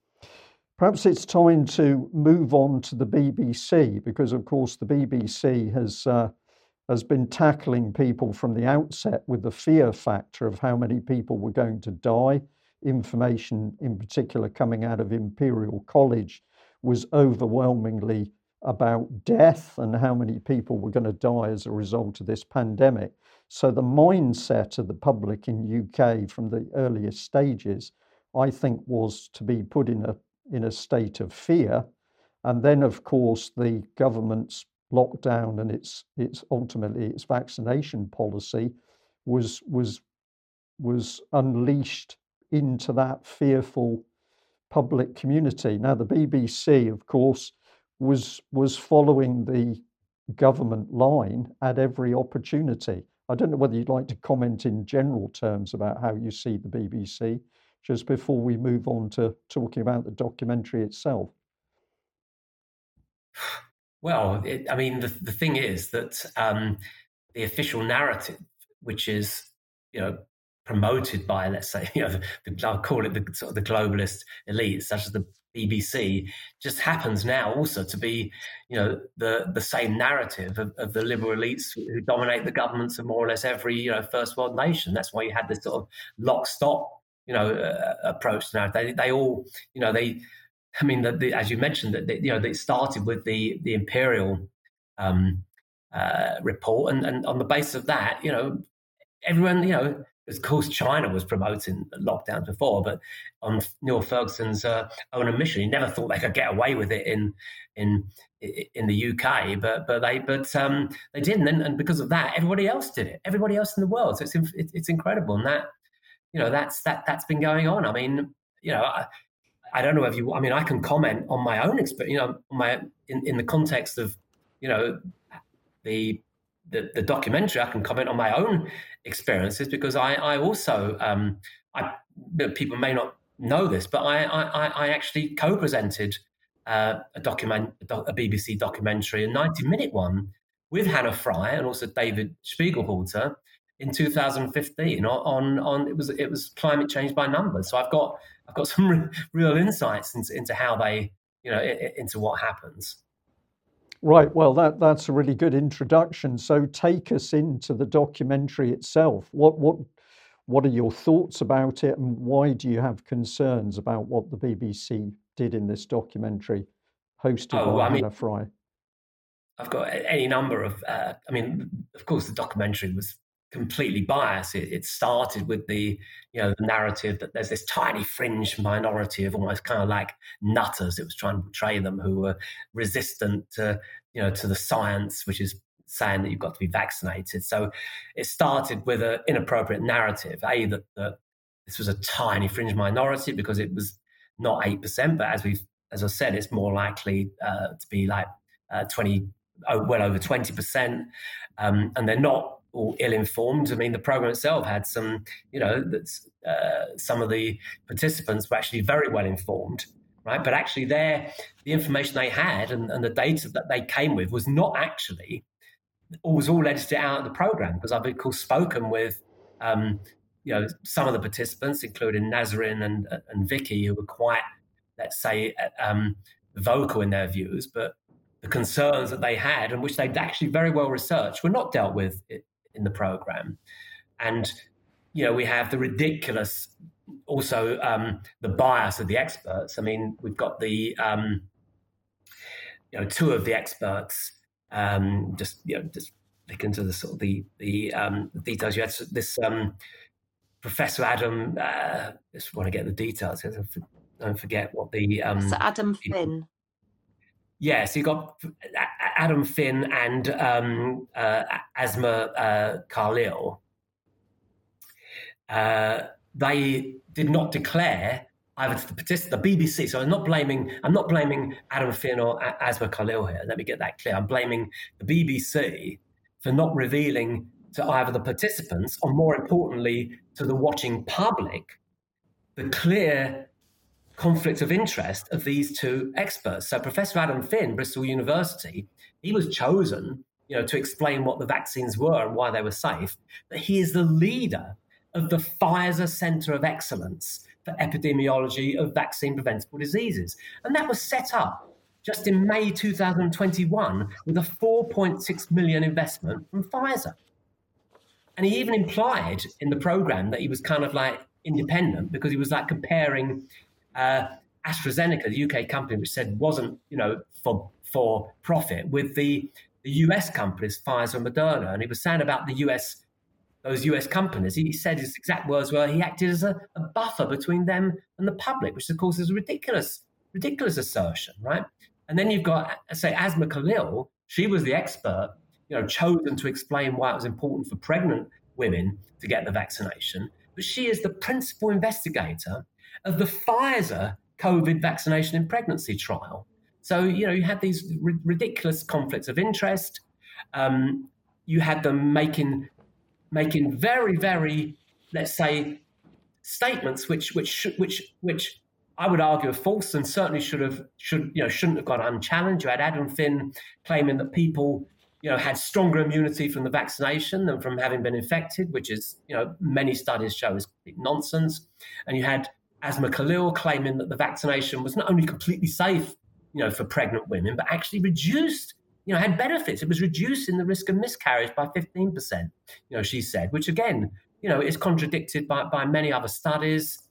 Perhaps it's time to move on to the BBC because, of course, the BBC has uh, has been tackling people from the outset with the fear factor of how many people were going to die. Information, in particular, coming out of Imperial College, was overwhelmingly about death and how many people were going to die as a result of this pandemic. So the mindset of the public in UK from the earliest stages, I think, was to be put in a in a state of fear. And then, of course, the government's lockdown and its its ultimately its vaccination policy was was was unleashed into that fearful public community. Now the BBC, of course, was was following the government line at every opportunity. I don't know whether you'd like to comment in general terms about how you see the BBC, just before we move on to talking about the documentary itself. Well, it, I mean, the, the thing is that um, the official narrative, which is, you know, promoted by, let's say, you know, the, I'll call it the sort of the globalist elites, such as the BBC, just happens now also to be, you know, the the same narrative of, of the liberal elites who dominate the governments of more or less every, you know, first world nation. That's why you had this sort of lock stop, you know, uh, approach now. They they all, you know, they I mean, the, the, as you mentioned, that you know, it started with the the imperial um, uh, report, and, and on the basis of that, you know, everyone, you know, of course, China was promoting lockdowns before, but on Neil Ferguson's uh, own admission, he never thought they could get away with it in in in the UK, but but they but um, they didn't, and, and, because of that, everybody else did it. Everybody else in the world, so it's it's incredible, and that you know that's that that's been going on. I mean, you know. I, I don't know if you. I mean, I can comment on my own experience. You know, my in, in the context of you know the, the the documentary. I can comment on my own experiences because I I also um, I people may not know this, but I I, I actually co-presented uh, a document a BBC documentary, a ninety minute one with Hannah Fry and also David Spiegelhalter in 2015 on, on, on it was it was climate change by numbers. So I've got I've got some re- real insights into, into how they you know into what happens. Right. Well, that that's a really good introduction. So take us into the documentary itself. What what what are your thoughts about it, and why do you have concerns about what the BBC did in this documentary, hosted oh, by I Hannah mean, Fry? I've got any number of. Uh, I mean, of course, the documentary was completely biased. It, it, started with the you know the narrative that there's this tiny fringe minority of almost kind of like nutters. It was trying to portray them who were resistant to you know to the science, which is saying that you've got to be vaccinated. So it started with an inappropriate narrative. A that, that this was a tiny fringe minority because it was not eight percent, but as we've as I said, it's more likely uh, to be like uh, twenty, oh, well over twenty percent, um, and they're not all ill-informed. I mean, the program itself had some, you know, uh, some of the participants were actually very well informed, right? But actually, their the information they had and, and the data that they came with was not actually was all edited out of the program because I've of course spoken with, um, you know, some of the participants, including Nazarene and and Vicky, who were quite, let's say, um, vocal in their views, but the concerns that they had and which they'd actually very well researched were not dealt with in the program. And, you know, we have the ridiculous, also um, the bias of the experts. I mean, we've got the, um, you know, two of the experts, um, just, you know, just look into the sort of the, the, um, details. You had this um, Professor Adam, uh, just want to get the details. Don't forget what the. Um, Professor Adam Finn. Yes, you got Adam Finn and um, uh, Asma uh, Khalil. uh, they did not declare either to the the BBC. So I'm not blaming I'm not blaming Adam Finn or Asma Khalil here. Let me get that clear. I'm blaming the BBC for not revealing to either the participants or more importantly to the watching public the clear conflict of interest of these two experts. So Professor Adam Finn, Bristol University, he was chosen, you know, to explain what the vaccines were and why they were safe. But he is the leader of the Pfizer Center of Excellence for Epidemiology of Vaccine Preventable Diseases. And that was set up just in May 2021 with a 4.6 million investment from Pfizer. And he even implied in the program that he was kind of like independent because he was like comparing uh, AstraZeneca, the UK company, which said wasn't you know for for profit, with the the US companies Pfizer and Moderna, and he was saying about the US those US companies. He said his exact words were he acted as a, a buffer between them and the public, which of course is a ridiculous ridiculous assertion, right? And then you've got say Asma Khalil. She was the expert, you know, chosen to explain why it was important for pregnant women to get the vaccination. But she is the principal investigator of the Pfizer COVID vaccination in pregnancy trial. So, you know, you had these r- ridiculous conflicts of interest. Um, you had them making making very, very, let's say, statements which which which which I would argue are false and certainly should have should you know shouldn't have gone unchallenged. You had Adam Finn claiming that people you know, had stronger immunity from the vaccination than from having been infected, which is, you know, many studies show is nonsense. And you had Asma Khalil claiming that the vaccination was not only completely safe, you know, for pregnant women, but actually reduced, you know, had benefits. It was reducing the risk of miscarriage by 15%, you know, she said, which again, you know, is contradicted by, by many other studies.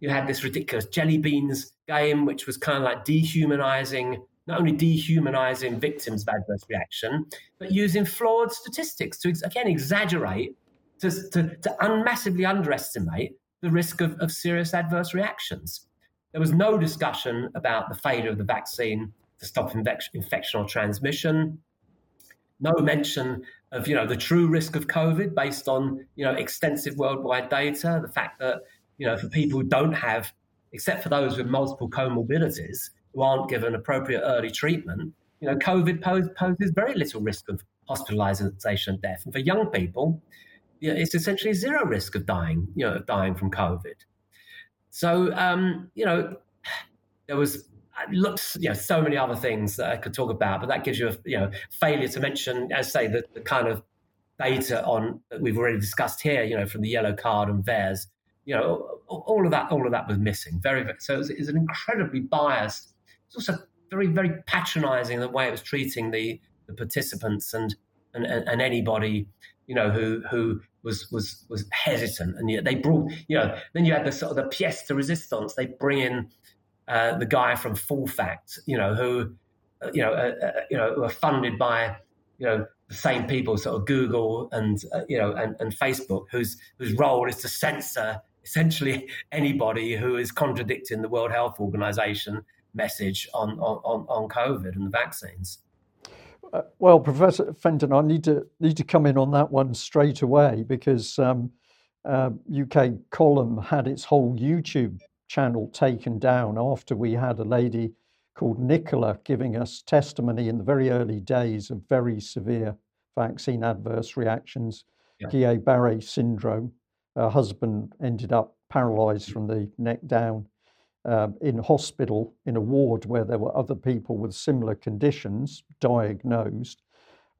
You had this ridiculous jelly beans game, which was kind of like dehumanizing not only dehumanizing victims of adverse reaction, but using flawed statistics to, again, exaggerate, to, to, to unmassively underestimate the risk of, of serious adverse reactions. There was no discussion about the failure of the vaccine to stop infection or transmission. No mention of you know the true risk of COVID based on you know extensive worldwide data. The fact that you know for people who don't have, except for those with multiple comorbidities, who aren't given appropriate early treatment, you know, COVID pose, poses very little risk of hospitalization and death. And for young people, you know, it's essentially zero risk of dying, you know, dying from COVID. So, um, you know, there was looks, you know, so many other things that I could talk about, but that gives you a, you know, failure to mention, as say, the, the kind of data on that we've already discussed here, you know, from the yellow card and VAERS, you know, all of that, all of that was missing. Very, very so it's, was, it an incredibly biased it's also very, very patronising the way it was treating the, the participants and, and, and anybody, you know, who who was was was hesitant. And yet they brought, you know, then you had the sort of the pièce de résistance. They bring in uh, the guy from Full Fact, you know, who, uh, you know, uh, uh, you know, were funded by, you know, the same people, sort of Google and uh, you know and, and Facebook, whose whose role is to censor essentially anybody who is contradicting the World Health Organization message on, on, on COVID and the vaccines. Uh, well, Professor Fenton, I need to need to come in on that one straight away because um, uh, UK Column had its whole YouTube channel taken down after we had a lady called Nicola giving us testimony in the very early days of very severe vaccine adverse reactions, yeah. Guillain-Barré syndrome. Her husband ended up paralyzed from the neck down uh, in hospital in a ward where there were other people with similar conditions diagnosed,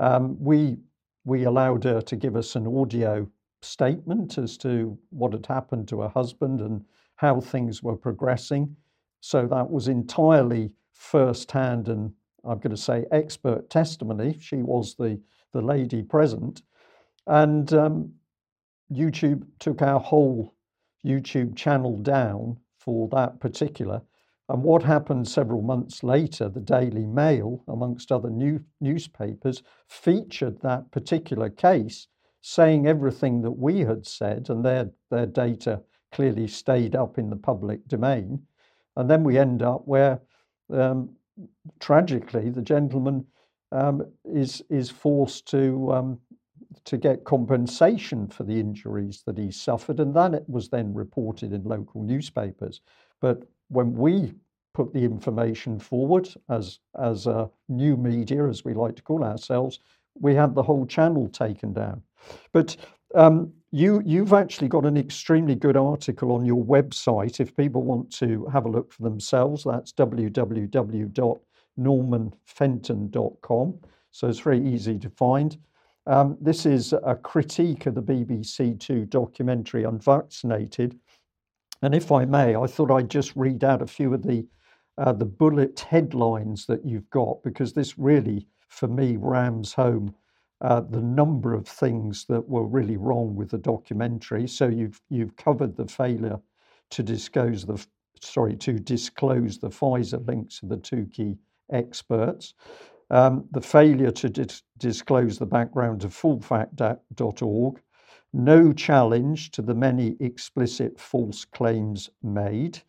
um, we we allowed her to give us an audio statement as to what had happened to her husband and how things were progressing. So that was entirely first-hand and I'm going to say expert testimony. She was the the lady present, and um, YouTube took our whole YouTube channel down for that particular. And what happened several months later, the Daily Mail, amongst other new, newspapers, featured that particular case, saying everything that we had said, and their, their data clearly stayed up in the public domain. And then we end up where, um, tragically, the gentleman um, is, is forced to um, to get compensation for the injuries that he suffered, and that it was then reported in local newspapers. But when we put the information forward as as a new media, as we like to call ourselves, we had the whole channel taken down. But um, you you've actually got an extremely good article on your website. If people want to have a look for themselves, that's www.normanfenton.com. So it's very easy to find. Um, this is a critique of the BBC Two documentary Unvaccinated. And if I may, I thought I'd just read out a few of the uh, the bullet headlines that you've got because this really, for me, rams home uh, the number of things that were really wrong with the documentary. So you've you've covered the failure to disclose the sorry to disclose the Pfizer links of the two key experts. Um, the failure to dis- disclose the background of fullfact.org, no challenge to the many explicit false claims made.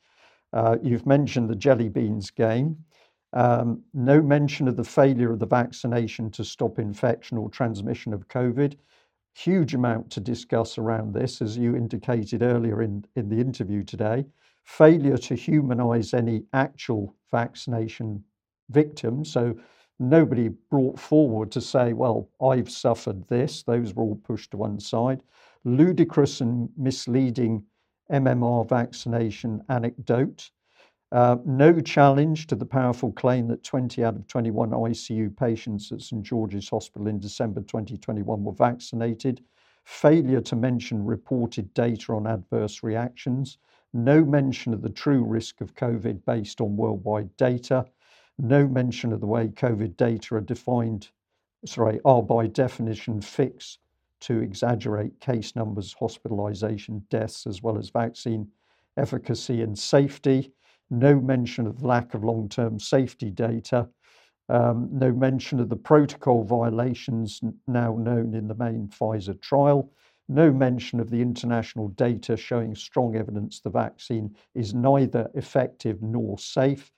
Uh, you've mentioned the jelly beans game. Um, no mention of the failure of the vaccination to stop infection or transmission of COVID. Huge amount to discuss around this, as you indicated earlier in, in the interview today. Failure to humanize any actual vaccination victims. So nobody brought forward to say, well, I've suffered this. Those were all pushed to one side. Ludicrous and misleading MMR vaccination anecdote. Uh, no challenge to the powerful claim that 20 out of 21 ICU patients at St George's Hospital in December 2021 were vaccinated. Failure to mention reported data on adverse reactions. No mention of the true risk of COVID based on worldwide data no mention of the way COVID data are defined, sorry, are by definition fixed to exaggerate case numbers, hospitalization, deaths, as well as vaccine efficacy and safety. No mention of lack of long term safety data. Um, no mention of the protocol violations now known in the main Pfizer trial. No mention of the international data showing strong evidence the vaccine is neither effective nor safe.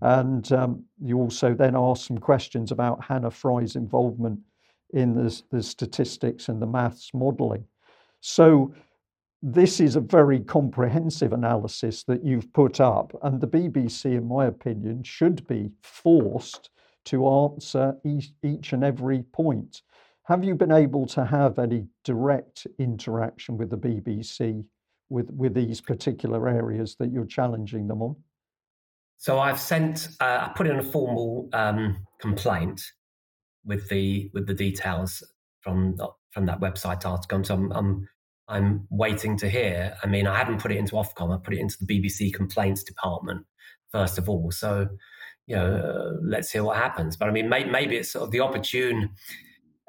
And um, you also then ask some questions about Hannah Fry's involvement in the, the statistics and the maths modeling. So this is a very comprehensive analysis that you've put up, and the BBC, in my opinion, should be forced to answer each, each and every point. Have you been able to have any direct interaction with the BBC with, with these particular areas that you're challenging them on? So I've sent, uh, I put in a formal um, complaint with the with the details from from that website article. So I'm, I'm I'm waiting to hear. I mean, I haven't put it into Ofcom. I put it into the BBC complaints department first of all. So you know, uh, let's see what happens. But I mean, may, maybe it's sort of the opportune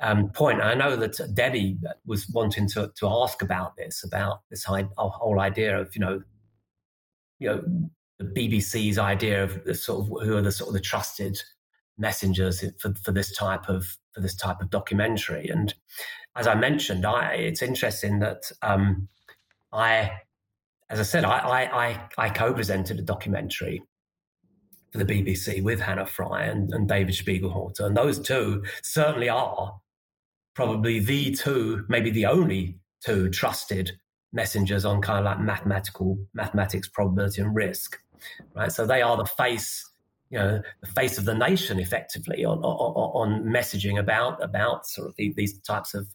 um, point. I know that Debbie was wanting to to ask about this, about this whole idea of you know, you know, the BBC's idea of the sort of who are the sort of the trusted messengers for, for this type of for this type of documentary. And as I mentioned, I, it's interesting that um, I, as I said, I, I, I co-presented a documentary for the BBC with Hannah Fry and, and David Spiegelhalter, and those two certainly are probably the two, maybe the only two trusted messengers on kind of like mathematical mathematics, probability, and risk right? So they are the face, you know, the face of the nation, effectively, on on, on messaging about about sort of the, these types of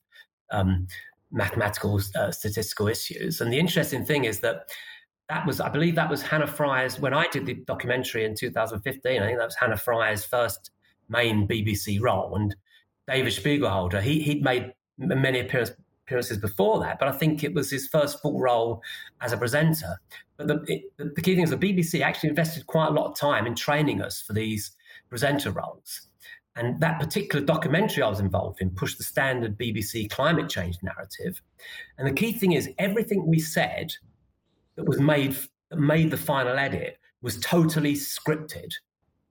um, mathematical uh, statistical issues. And the interesting thing is that that was, I believe, that was Hannah Fry's when I did the documentary in 2015. I think that was Hannah Fry's first main BBC role, and David Spiegelhalter, he he'd made many appearances appearances before that, but I think it was his first full role as a presenter. But the, it, the key thing is the BBC actually invested quite a lot of time in training us for these presenter roles. And that particular documentary I was involved in pushed the standard BBC climate change narrative. And the key thing is everything we said that was made that made the final edit was totally scripted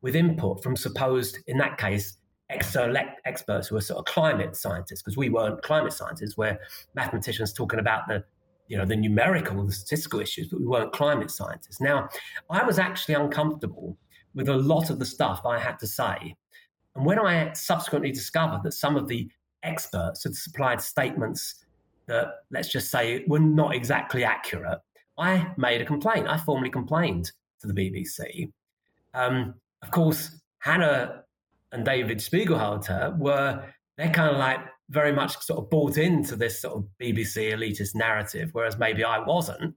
with input from supposed, in that case, external experts who are sort of climate scientists, because we weren't climate scientists, where mathematicians talking about the you know the numerical, the statistical issues, but we weren't climate scientists. Now, I was actually uncomfortable with a lot of the stuff I had to say, and when I subsequently discovered that some of the experts had supplied statements that, let's just say, were not exactly accurate, I made a complaint. I formally complained to the BBC. Um, of course, Hannah and David Spiegelhalter were, they're kind of like very much sort of bought into this sort of BBC elitist narrative, whereas maybe I wasn't.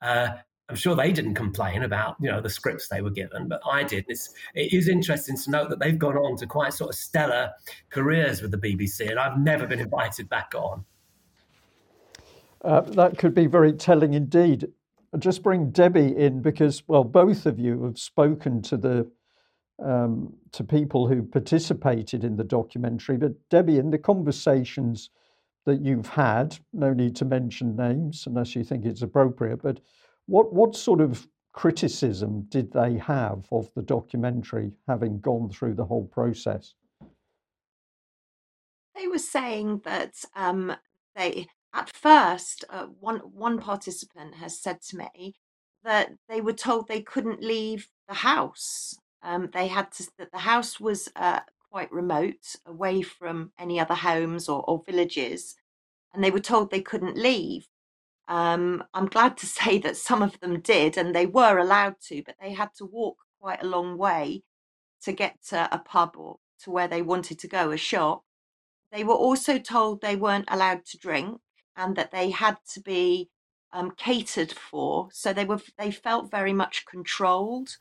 Uh, I'm sure they didn't complain about you know the scripts they were given, but I did. It's, it is interesting to note that they've gone on to quite sort of stellar careers with the BBC, and I've never been invited back on. Uh, that could be very telling indeed. I'll just bring Debbie in because, well, both of you have spoken to the um, to people who participated in the documentary. But Debbie, in the conversations that you've had, no need to mention names unless you think it's appropriate, but what what sort of criticism did they have of the documentary, having gone through the whole process? They were saying that um, they, at first, uh, one one participant has said to me that they were told they couldn't leave the house um, they had to that the house was uh, quite remote, away from any other homes or, or villages, and they were told they couldn't leave. Um, I'm glad to say that some of them did, and they were allowed to, but they had to walk quite a long way to get to a pub or to where they wanted to go, a shop. They were also told they weren't allowed to drink and that they had to be um, catered for. So they were they felt very much controlled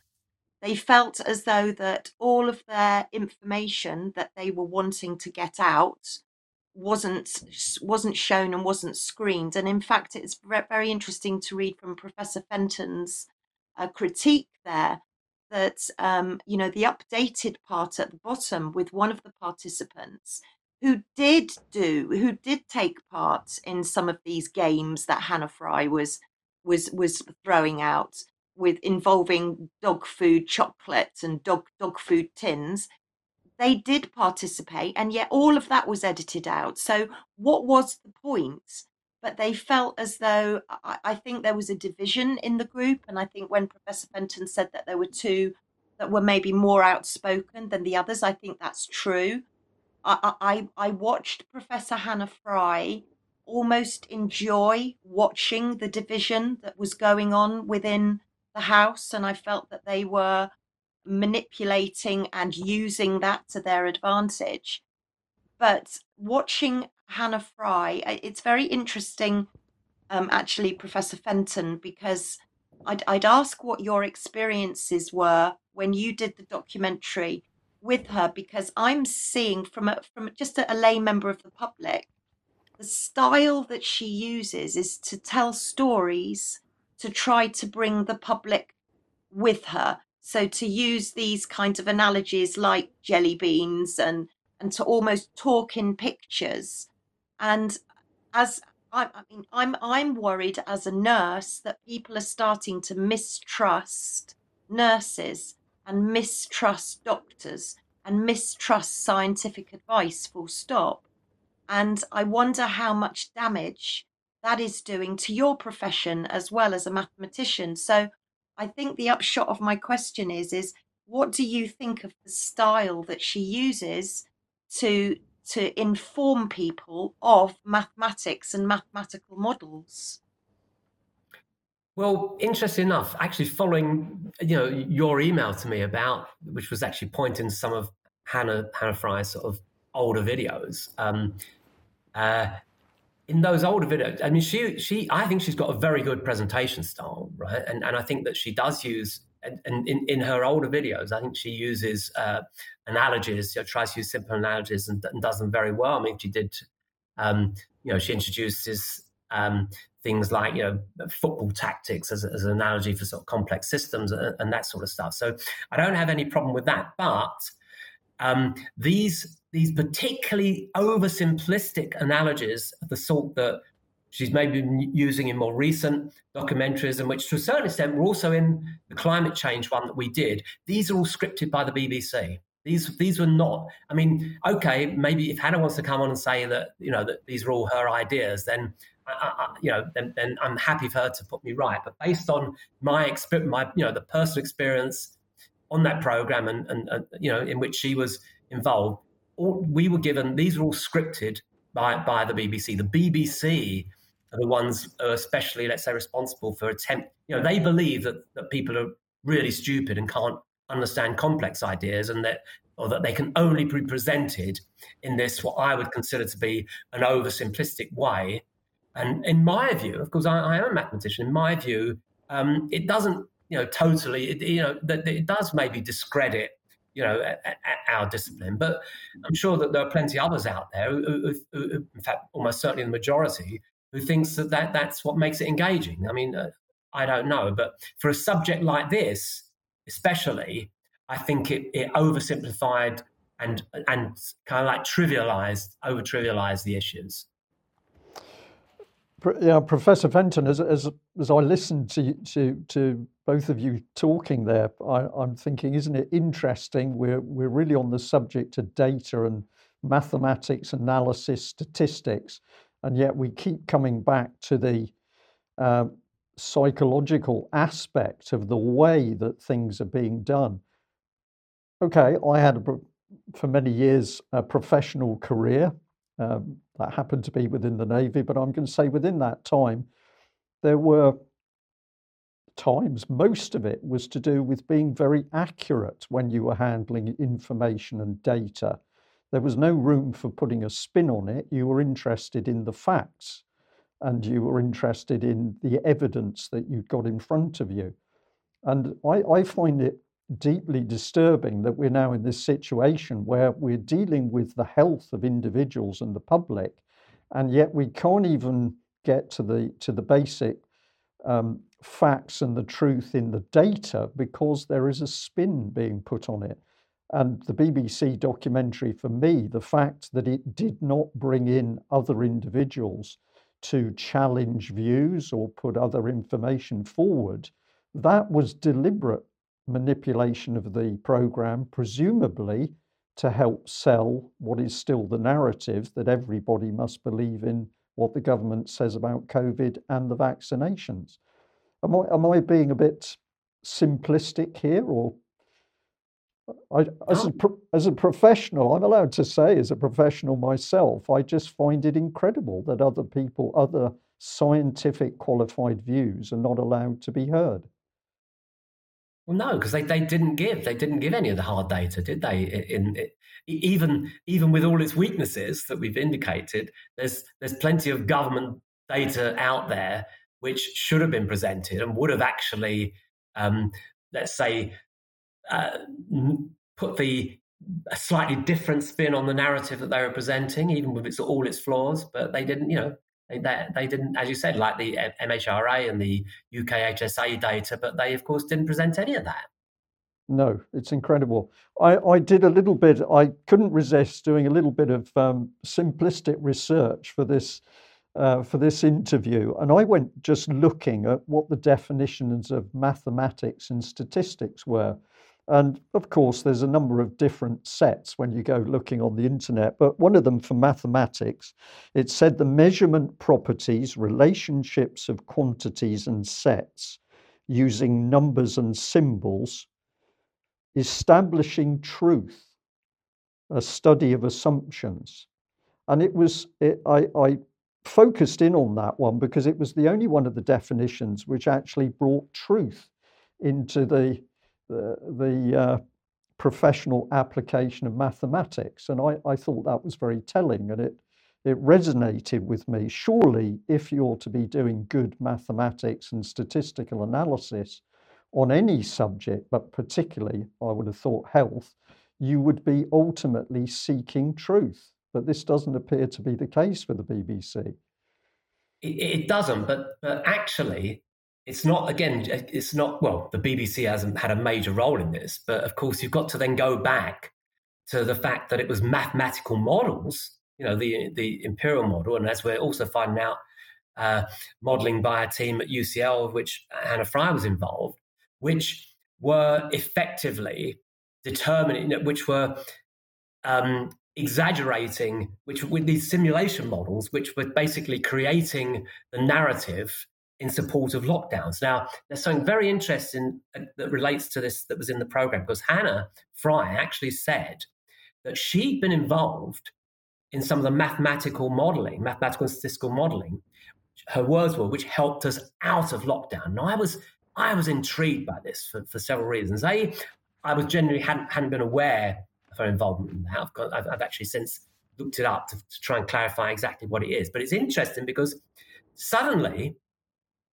they felt as though that all of their information that they were wanting to get out wasn't wasn't shown and wasn't screened. And in fact it's very interesting to read from professor fenton's uh, critique there that um, you know the updated part at the bottom with one of the participants who did do who did take part in some of these games that hannah fry was was was throwing out with involving dog food chocolates and dog dog food tins they did participate and yet all of that was edited out. So what was the point? But they felt as though I, I think there was a division in the group and i think when professor fenton said that there were two that were maybe more outspoken than the others i think that's true. I i, I watched professor hannah fry almost enjoy watching the division that was going on within the house, and I felt that they were manipulating and using that to their advantage. But watching Hannah Fry, it's very interesting, um, actually, Professor Fenton, because I'd, I'd ask what your experiences were when you did the documentary with her, because I'm seeing from a, from just a, a lay member of the public, the style that she uses is to tell stories to try to bring the public with her. So to use these kinds of analogies like jelly beans and and to almost talk in pictures. And as I, I mean, I'm I'm worried as a nurse that people are starting to mistrust nurses and mistrust doctors and mistrust scientific advice full stop. And I wonder how much damage that is doing to your profession as well as a mathematician. So I think the upshot of my question is is what do you think of the style that she uses to to inform people of mathematics and mathematical models? Well, interesting enough, actually following you know your email to me about which was actually pointing some of Hannah Hannah Fry's sort of older videos. Um, uh, in those older videos, I mean, she she I think she's got a very good presentation style, right? And and I think that she does use and, and in, in her older videos, I think she uses uh, analogies, you know, tries to use simple analogies and, and, does them very well. I mean, she did, um, you know, she introduces um, things like, you know, football tactics as, as, an analogy for sort of complex systems and, and, that sort of stuff. So I don't have any problem with that. But um, these these particularly oversimplistic analogies of the sort that she's maybe been using in more recent documentaries, and which to a certain extent were also in the climate change one that we did. These are all scripted by the BBC. These these were not. I mean, okay, maybe if Hannah wants to come on and say that you know that these are all her ideas, then I, I, you know, then, then I'm happy for her to put me right. But based on my experience, my you know, the personal experience on that program, and, and, and you know, in which she was involved, all, we were given these are all scripted by by the BBC. The BBC are the ones are especially, let's say, responsible for attempt. You know, they believe that that people are really stupid and can't understand complex ideas, and that or that they can only be presented in this what I would consider to be an oversimplistic way. And in my view, of course, I, I am a mathematician. In my view, um, it doesn't, you know, totally, it, you know, that it does maybe discredit you know, our discipline. But I'm sure that there are plenty others out there, who, who, who, in fact, almost certainly the majority, who thinks that, that that's what makes it engaging. I mean, uh, I don't know, but for a subject like this, especially, I think it, it oversimplified and and kind of like trivialized, over trivialized the issues. Yeah, Professor Fenton, as, as, as I listened to, to, to both of you talking there, I, am thinking, isn't it interesting? We're, we're really on the subject of data and mathematics, analysis, statistics, and yet we keep coming back to the uh, psychological aspect of the way that things are being done. Okay, I had, a, for many years, a professional career. Um, that happened to be within the Navy, but I'm going to say within that time, there were times, most of it was to do with being very accurate when you were handling information and data. There was no room for putting a spin on it. You were interested in the facts and you were interested in the evidence that you'd got in front of you. And I, I find it deeply disturbing that we're now in this situation where we're dealing with the health of individuals and the public, and yet we can't even get to the to the basic um, facts and the truth in the data because there is a spin being put on it. And the BBC documentary, for me, the fact that it did not bring in other individuals to challenge views or put other information forward, that was deliberate manipulation of the program, presumably to help sell what is still the narrative that everybody must believe in what the government says about COVID and the vaccinations. Am I, am I being a bit simplistic here, or I, as, a, as a professional, I'm allowed to say, as a professional myself, I just find it incredible that other people, other scientific qualified views are not allowed to be heard. Well, no, because they, they didn't give they didn't give any of the hard data, did they? In, in, even even with all its weaknesses that we've indicated, there's there's plenty of government data out there which should have been presented and would have actually, um, let's say, uh, put the a slightly different spin on the narrative that they were presenting, even with its all its flaws. But they didn't, you know, they, they, they didn't, as you said, like the MHRA and the UKHSA data, but they, of course, didn't present any of that. No, it's incredible. I, I did a little bit, I couldn't resist doing a little bit of um, simplistic research for this. Uh, for this interview, and I went just looking at what the definitions of mathematics and statistics were. And of course, there's a number of different sets when you go looking on the internet, but one of them for mathematics, it said the measurement properties, relationships of quantities and sets using numbers and symbols, establishing truth, a study of assumptions. And it was, it, I, I focused in on that one because it was the only one of the definitions which actually brought truth into the the, the uh, professional application of mathematics. And I, I thought that was very telling and it, it resonated with me. Surely, if you're to be doing good mathematics and statistical analysis on any subject, but particularly, I would have thought health, you would be ultimately seeking truth. But this doesn't appear to be the case for the BBC. It, it doesn't, but, but actually, it's not again it's not well the bbc hasn't had a major role in this but of course you've got to then go back to the fact that it was mathematical models you know the the imperial model and as we're also finding out uh, modeling by a team at ucl of which hannah fry was involved which were effectively determining which were um, exaggerating which with these simulation models which were basically creating the narrative in support of lockdowns. Now, there's something very interesting uh, that relates to this that was in the program because Hannah Fry actually said that she'd been involved in some of the mathematical modeling, mathematical and statistical modeling. Her words were, which helped us out of lockdown. Now, I was I was intrigued by this for, for several reasons. I was genuinely hadn't, hadn't been aware her involvement in that. I've, got, I've, I've actually since looked it up to, to, try and clarify exactly what it is. But it's interesting because suddenly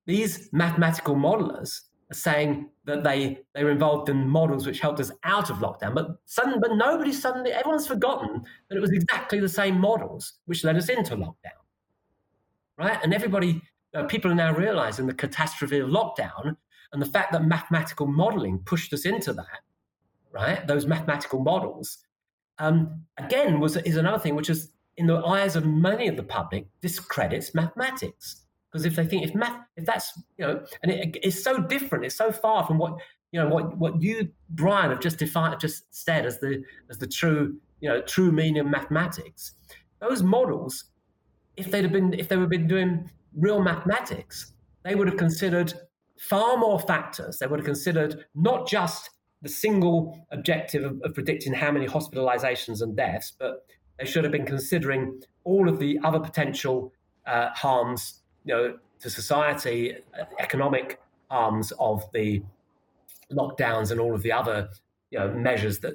these mathematical modelers are saying that they they were involved in models which helped us out of lockdown. But suddenly, but nobody suddenly everyone's forgotten that it was exactly the same models which led us into lockdown, right? And everybody, uh, people are now realizing the catastrophe of lockdown and the fact that mathematical modeling pushed us into that, right? Those mathematical models, um, again, was is another thing which is, in the eyes of many of the public, discredits mathematics. Because if they think if math, if that's you know, and it, it's so different, it's so far from what you know what what you Brian have just defined, just said as the as the true you know true meaning of mathematics. Those models, if they'd have been if they were been doing real mathematics, they would have considered far more factors. They would have considered not just the single objective of, of, predicting how many hospitalizations and deaths, but they should have been considering all of the other potential uh, harms, you know, to society, uh, economic harms of the lockdowns and all of the other, you know, measures that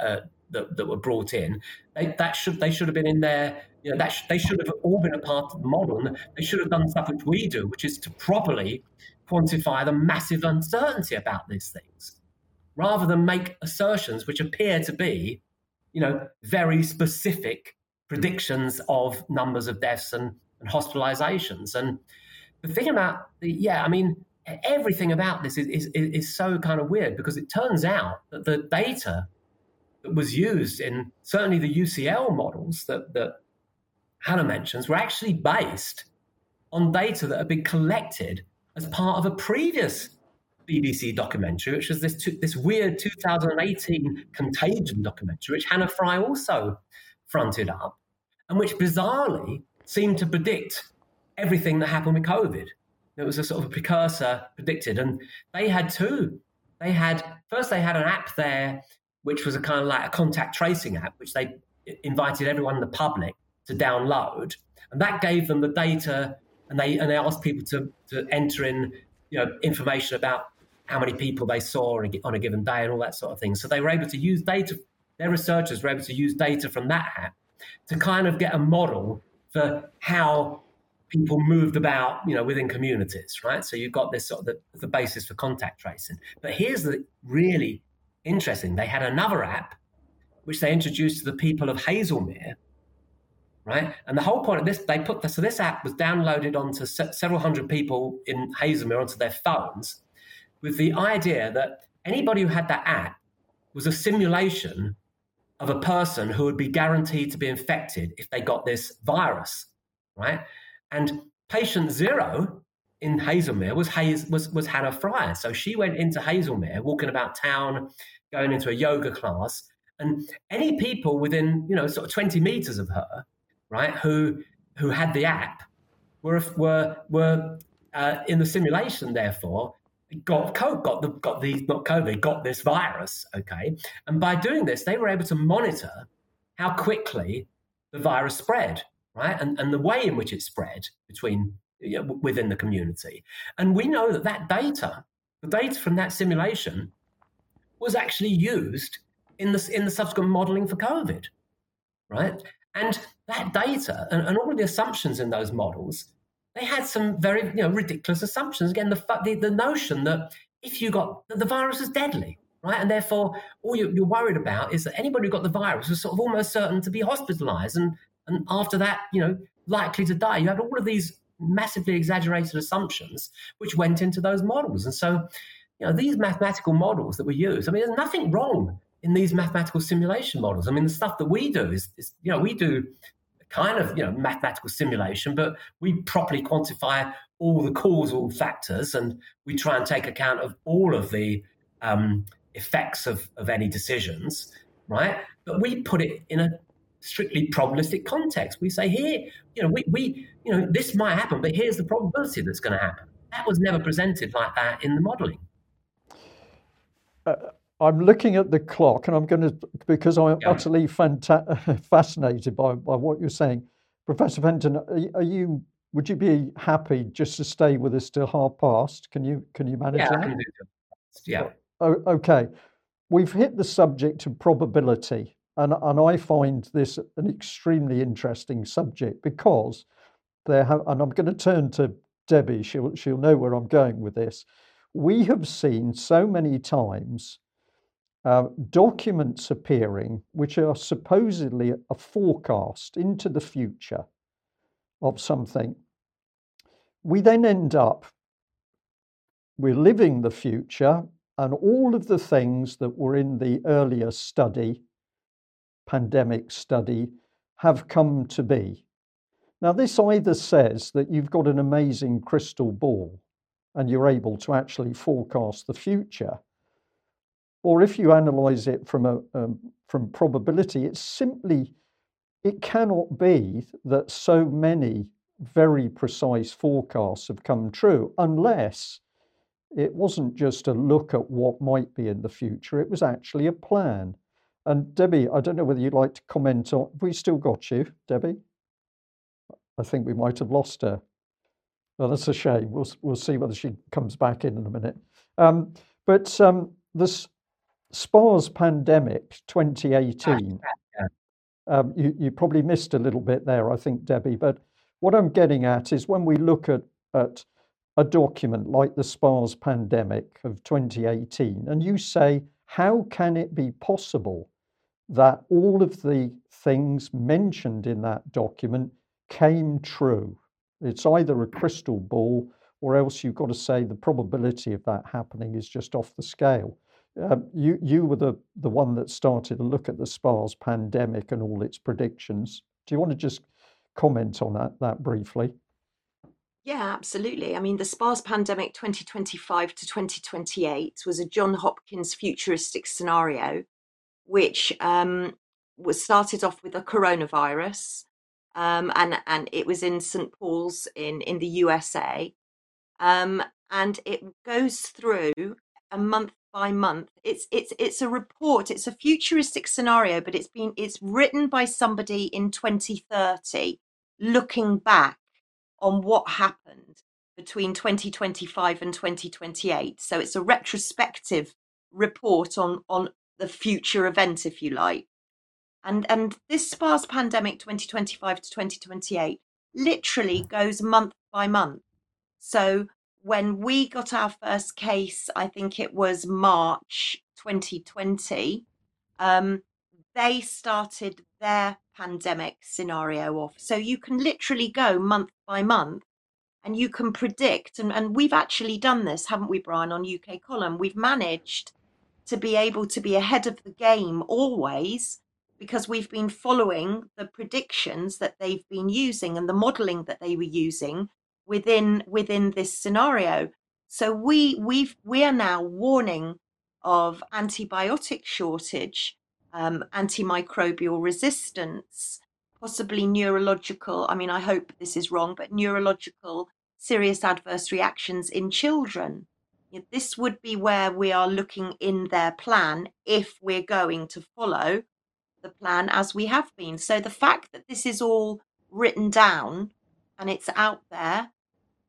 uh, that, that, were brought in. They, that should they should have been in there. You know, that sh- they should have all been a part of the model, they should have done stuff which we do, which is to properly quantify the massive uncertainty about these things rather than make assertions which appear to be, you know, very specific predictions of numbers of deaths and, and hospitalizations. And the thing about the, yeah, I mean, everything about this is, is, is so kind of weird because it turns out that the data that was used in certainly the UCL models that, that Hannah mentions were actually based on data that had been collected as part of a previous BBC documentary, which was this this weird 2018 Contagion documentary, which Hannah Fry also fronted up, and which bizarrely seemed to predict everything that happened with COVID. It was a sort of a precursor predicted, and they had two. They had first they had an app there, which was a kind of like a contact tracing app, which they invited everyone in the public to download, and that gave them the data and they and they asked people to to enter in you know information about how many people they saw on a given day and all that sort of thing. So they were able to use data. Their researchers were able to use data from that app to kind of get a model for how people moved about, you know, within communities, right? So you've got this sort of the, the basis for contact tracing. But here's the really interesting: they had another app which they introduced to the people of Haslemere, right? And the whole point of this, they put this, so this app was downloaded onto se- several hundred people in Haslemere onto their phones with the idea that anybody who had that app was a simulation of a person who would be guaranteed to be infected if they got this virus, right? And patient zero in Haslemere was, was, was Hannah Fry. So she went into Haslemere, walking about town, going into a yoga class, and any people within, you know, sort of 20 meters of her right, who who had the app were were were uh, in the simulation. Therefore, got got the got the not COVID got this virus. Okay, and by doing this, they were able to monitor how quickly the virus spread, right, and and the way in which it spread between you know, within the community. And we know that that data, the data from that simulation, was actually used in the in the subsequent modelling for COVID, right? And that data and, and all of the assumptions in those models, they had some very you know ridiculous assumptions. Again, the the, the notion that if you got the virus is deadly, right, and therefore all you're, you're worried about is that anybody who got the virus was sort of almost certain to be hospitalised, and and after that, you know, likely to die. You had all of these massively exaggerated assumptions which went into those models, and so you know these mathematical models that we use. I mean, there's nothing wrong in these mathematical simulation models. I mean, the stuff that we do is, is you know, we do kind of, you know, mathematical simulation, but we properly quantify all the causal factors and we try and take account of all of the um, effects of, of any decisions, right? But we put it in a strictly probabilistic context. We say here, you know, we, we you know, this might happen, but here's the probability that's going to happen. That was never presented like that in the modeling. Uh, I'm looking at the clock, and I'm going to because I'm yeah. utterly fanta- fascinated by, by what you're saying, Professor Fenton. Are, are, you? Would you be happy just to stay with us till half past? Can you can you manage yeah, that? Yeah. Oh, okay. We've hit the subject of probability, and and I find this an extremely interesting subject because there have, and I'm going to turn to Debbie. She'll she'll know where I'm going with this. We have seen so many times uh, documents appearing which are supposedly a forecast into the future of something. We then end up, we're living the future, and all of the things that were in the earlier study, pandemic study, have come to be. Now, this either says that you've got an amazing crystal ball and you're able to actually forecast the future, or if you analyze it from a um, from probability, it's simply it cannot be that so many very precise forecasts have come true unless it wasn't just a look at what might be in the future, it was actually a plan. And Debbie, I don't know whether you'd like to comment on. We still got you, Debbie? I think we might have lost her. Well, that's a shame. We'll we'll see whether she comes back in in a minute. Um, but um, this SPARS pandemic 2018. Um, you, you probably missed a little bit there, I think, Debbie. But what I'm getting at is when we look at, at a document like the SPARS pandemic of 2018, and you say, how can it be possible that all of the things mentioned in that document came true? It's either a crystal ball or else you've got to say the probability of that happening is just off the scale. Um, you you were the the one that started to look at the SPARS pandemic and all its predictions. Do you want to just comment on that that briefly? Yeah, absolutely. I mean, the SPARS pandemic 2025 to 2028 was a John Hopkins futuristic scenario, which um, was started off with a coronavirus, um, and and it was in St Paul's in in the USA, um, and it goes through a month by month. It's it's it's a report. It's a futuristic scenario, but it's been it's written by somebody in 2030, looking back on what happened between 2025 and 2028. So it's a retrospective report on on the future event, if you like. And and this SPARS pandemic 2025 to 2028 literally goes month by month. So when we got our first case, I think it was March 2020, um, they started their pandemic scenario off. So you can literally go month by month and you can predict. And, and we've actually done this, haven't we, Brian, on UK Column? We've managed to be able to be ahead of the game always because we've been following the predictions that they've been using and the modeling that they were using within within this scenario. So we we we are now warning of antibiotic shortage, um, antimicrobial resistance, possibly neurological. I mean, I hope this is wrong, but neurological serious adverse reactions in children. This would be where we are looking in their plan if we're going to follow the plan as we have been. So the fact that this is all written down and it's out there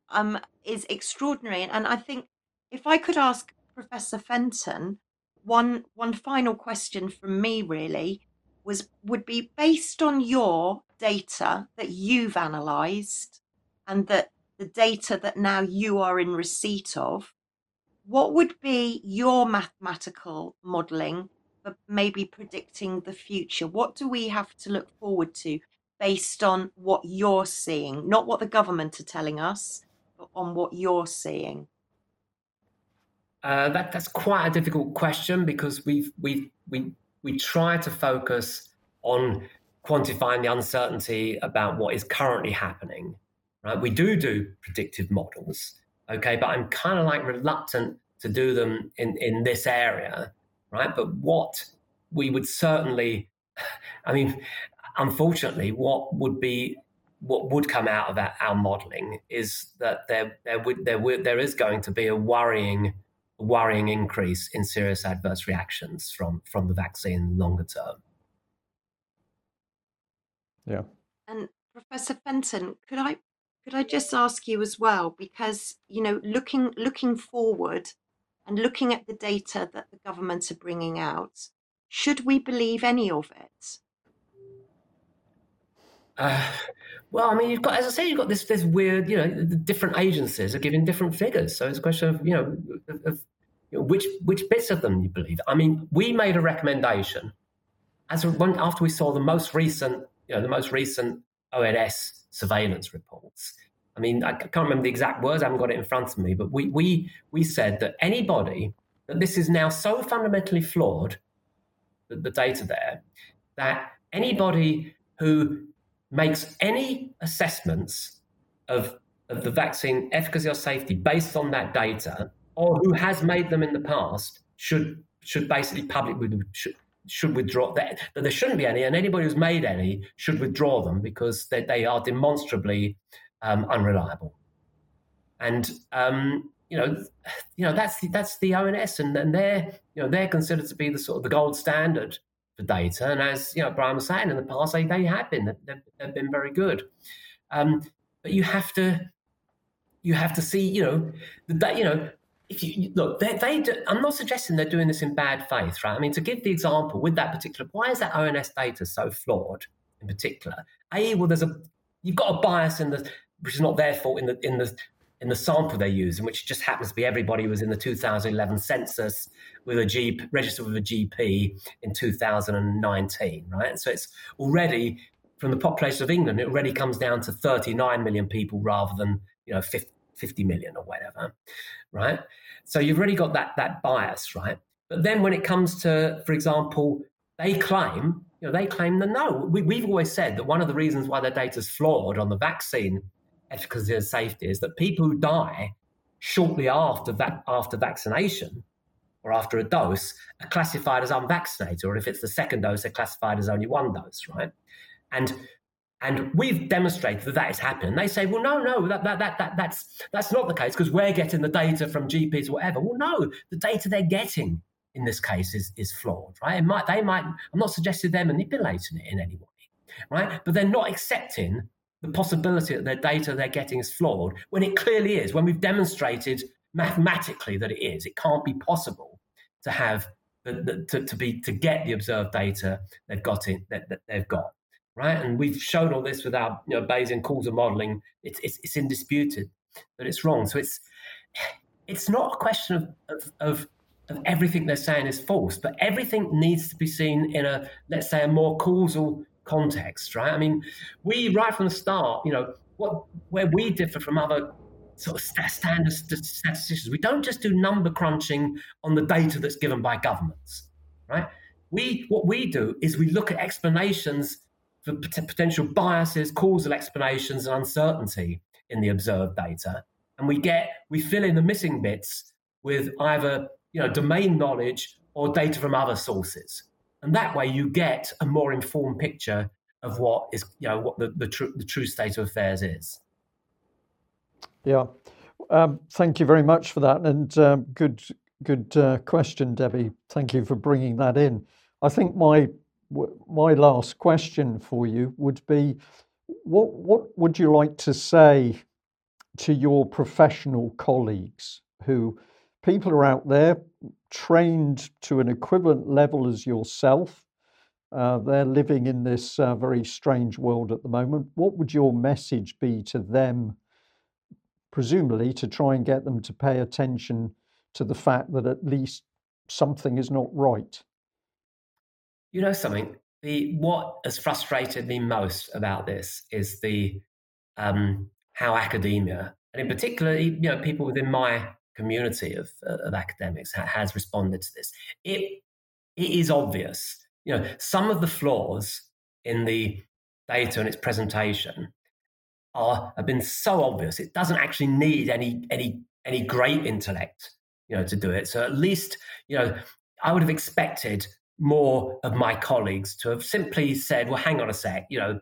um, is extraordinary. And I think if I could ask Professor Fenton one one final question from me really was would be based on your data that you've analysed and that the data that now you are in receipt of, what would be your mathematical modelling for maybe predicting the future? What do we have to look forward to based on what you're seeing, not what the government are telling us, but on what you're seeing? Uh, that that's quite a difficult question because we've we we we try to focus on quantifying the uncertainty about what is currently happening. Right, we do do predictive models, okay, but I'm kind of like reluctant to do them in in this area, right? But what we would certainly, I mean, unfortunately, what would be what would come out of our, our modelling is that there there would there would there is going to be a worrying worrying increase in serious adverse reactions from, from the vaccine longer term. Yeah. And Professor Fenton, could I could I just ask you as well, because you know, looking looking forward and looking at the data that the government are bringing out, should we believe any of it? Uh, well, I mean, you've got, as I say, you've got this this weird, you know, the different agencies are giving different figures. So it's a question of, you know, of, you know, which which bits of them you believe. I mean, we made a recommendation as when, after we saw the most recent, you know, the most recent ONS surveillance reports. I mean, I can't remember the exact words. I haven't got it in front of me, but we we we said that anybody that this is now so fundamentally flawed, the, the data there, that anybody who makes any assessments of, of the vaccine efficacy or safety based on that data, or who has made them in the past, should should basically publicly should, should withdraw that, that there shouldn't be any, and anybody who's made any should withdraw them because they, they are demonstrably um, unreliable. And um, you know, you know that's the, that's the ONS, and, and they're you know they're considered to be the sort of the gold standard for data. And as you know, Brian was saying in the past, they, they have been they've, they've been very good. Um, but you have to you have to see you know that you know if you look they, they do, i'm not suggesting they're doing this in bad faith right i mean to give the example with that particular why is that ons data so flawed in particular a well there's a you've got a bias in the which is not their fault in the in the in the sample they're using, which just happens to be everybody was in the 2011 census with a GP, registered with a GP in 2019, right? So it's already from the population of England, it already comes down to 39 million people rather than you know 50, 50 million or whatever, right? So you've already got that that bias, right? But then when it comes to, for example, they claim, you know, they claim that no, we, we've always said that one of the reasons why their data is flawed on the vaccine efficacy and safety is that people who die shortly after that after vaccination or after a dose are classified as unvaccinated, or if it's the second dose, they're classified as only one dose, right? And and we've demonstrated that that is happening. They say, well, no, no, that, that, that, that, that's, that's not the case because we're getting the data from GPs or whatever. Well, no, the data they're getting in this case is, is flawed, right? It might, they might, I'm not suggesting they're manipulating it in any way, right? But they're not accepting the possibility that their data they're getting is flawed when it clearly is, when we've demonstrated mathematically that it is. It can't be possible to have the, the, to, to be to get the observed data they've got in that, that they've got right and we've shown all this with our you know bayesian causal modeling it's, it's, it's indisputed that it's wrong so it's it's not a question of, of, of of everything they're saying is false, but everything needs to be seen in a, let's say, a more causal context, right? I mean, we right from the start, you know, what where we differ from other sort of standard statisticians, we don't just do number crunching on the data that's given by governments, right? We what we do is we look at explanations for potential biases, causal explanations, and uncertainty in the observed data, and we get we fill in the missing bits with either you know domain knowledge or data from other sources and that way you get a more informed picture of what is you know what the the, tr- the true state of affairs is. Yeah, um, thank you very much for that, and um, good good uh, question, Debbie. Thank you for bringing that in. I think my my last question for you would be, what what would you like to say to your professional colleagues who people are out there trained to an equivalent level as yourself. Uh, they're living in this uh, very strange world at the moment. What would your message be to them, presumably, to try and get them to pay attention to the fact that at least something is not right? You know something. The what has frustrated me most about this is the um, how academia, and in particular, you know, people within my community of, uh, of academics ha- has responded to this. It, it is obvious. You know, some of the flaws in the data and its presentation are have been so obvious. It doesn't actually need any any any great intellect, you know, to do it. So at least, you know, I would have expected more of my colleagues to have simply said, "Well, hang on a sec, you know,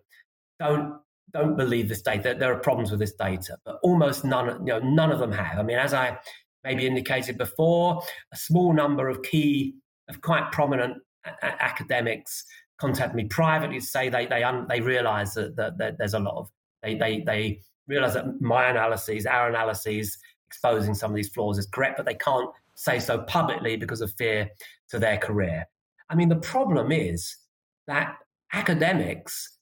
don't don't believe this data. There are problems with this data." But almost none, you know, none of them have. I mean, as I maybe indicated before, a small number of key, of quite prominent a- academics contact me privately to say they they un, they realise that, that, that there's a lot of they they they realise that my analyses, our analyses, exposing some of these flaws is correct, but they can't say so publicly because of fear to their career. I mean, the problem is that academics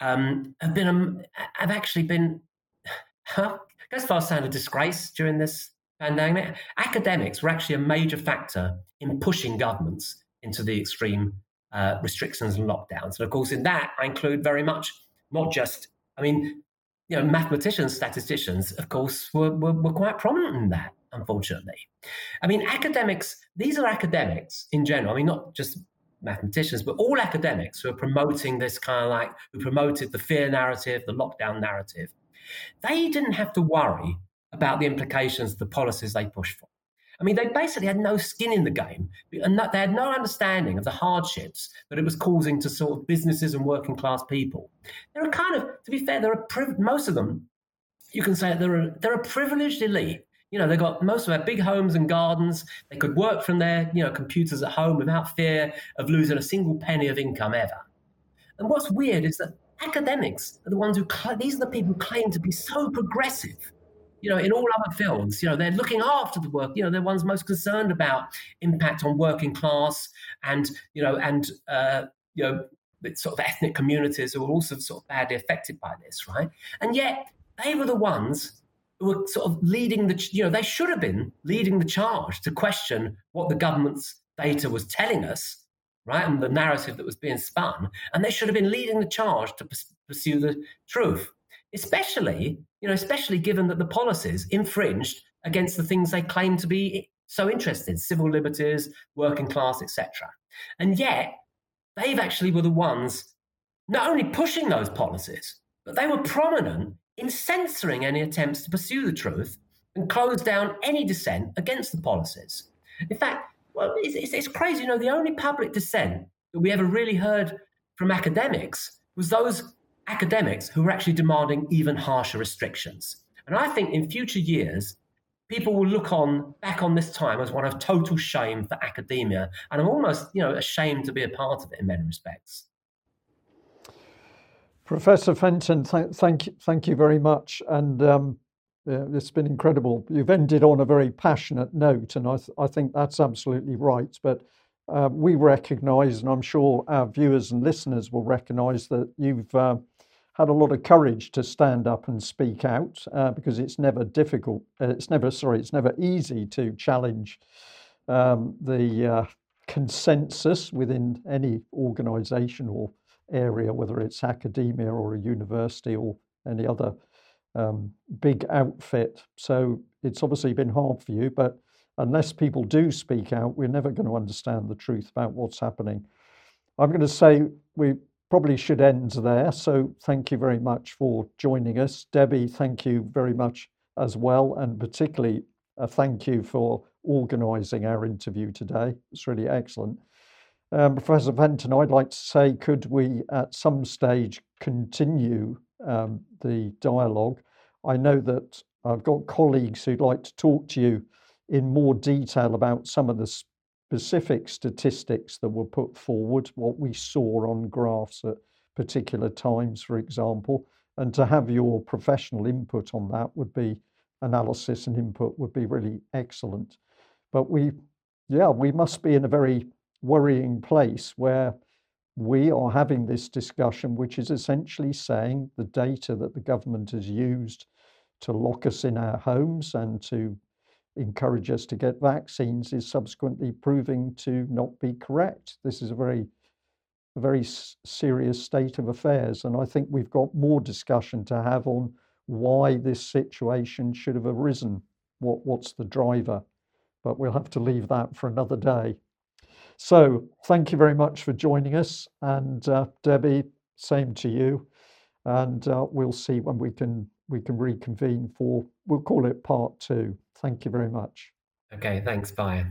um, have been um, have actually been huh, as far saying a disgrace during this pandemic. Academics were actually a major factor in pushing governments into the extreme uh, restrictions and lockdowns. And of course, in that, I include very much not just, I mean, you know, mathematicians, statisticians, of course, were, were, were quite prominent in that, unfortunately. I mean, academics, these are academics in general. I mean, not just mathematicians, but all academics who are promoting this kind of like, who promoted the fear narrative, the lockdown narrative. They didn't have to worry about the implications of the policies they pushed for. I mean, they basically had no skin in the game, and they had no understanding of the hardships that it was causing to sort of businesses and working class people. They're kind of, to be fair, they're a priv- most of them. You can say they're a, they're a privileged elite. You know, they got most of their big homes and gardens. They could work from their, you know, computers at home without fear of losing a single penny of income ever. And what's weird is that academics are the ones who, cl- these are the people who claim to be so progressive you know, in all other fields, you know, they're looking after the work. You know, they're the ones most concerned about impact on working class and you know and uh, you know sort of ethnic communities who are also sort of badly affected by this, right? And yet they were the ones who were sort of leading the. You know, they should have been leading the charge to question what the government's data was telling us. Right, and the narrative that was being spun, and they should have been leading the charge to pursue the truth especially, you know, especially given that the policies infringed against the things they claim to be so interested, civil liberties, working class, etc. And yet, they've actually were the ones not only pushing those policies, but they were prominent in censoring any attempts to pursue the truth and close down any dissent against the policies. In fact, well, it's, it's, it's crazy. You know, the only public dissent that we ever really heard from academics was those academics who are actually demanding even harsher restrictions. And I think in future years, people will look on back on this time as one of total shame for academia. And I'm almost, you know, ashamed to be a part of it in many respects. Professor Fenton, th- thank you, thank you very much. And um, yeah, it's been incredible. You've ended on a very passionate note, and I, th- I think that's absolutely right. But uh, we recognise, and I'm sure our viewers and listeners will recognise that you've uh, had a lot of courage to stand up and speak out uh, because it's never difficult. Uh, it's never sorry. It's never easy to challenge um, the uh, consensus within any organisation or area, whether it's academia or a university or any other um, big outfit. So it's obviously been hard for you, but unless people do speak out, we're never going to understand the truth about what's happening. I'm going to say we probably should end there. So thank you very much for joining us. Debbie, thank you very much as well. And particularly a thank you for organising our interview today. It's really excellent. Um, Professor Fenton, I'd like to say, could we at some stage continue um, the dialogue? I know that I've got colleagues who'd like to talk to you in more detail about some of the specific statistics that were put forward, what we saw on graphs at particular times, for example, and to have your professional input on that would be analysis and input would be really excellent. But we, yeah, we must be in a very worrying place where we are having this discussion, which is essentially saying the data that the government has used to lock us in our homes and to encourage us to get vaccines is subsequently proving to not be correct. This is a very, very serious state of affairs, and I think we've got more discussion to have on why this situation should have arisen. What, what's the driver? But we'll have to leave that for another day. So, thank you very much for joining us, and uh, Debbie, same to you. And uh, we'll see when we can we can reconvene for we'll call it part two. Thank you very much. Okay, thanks. Bye.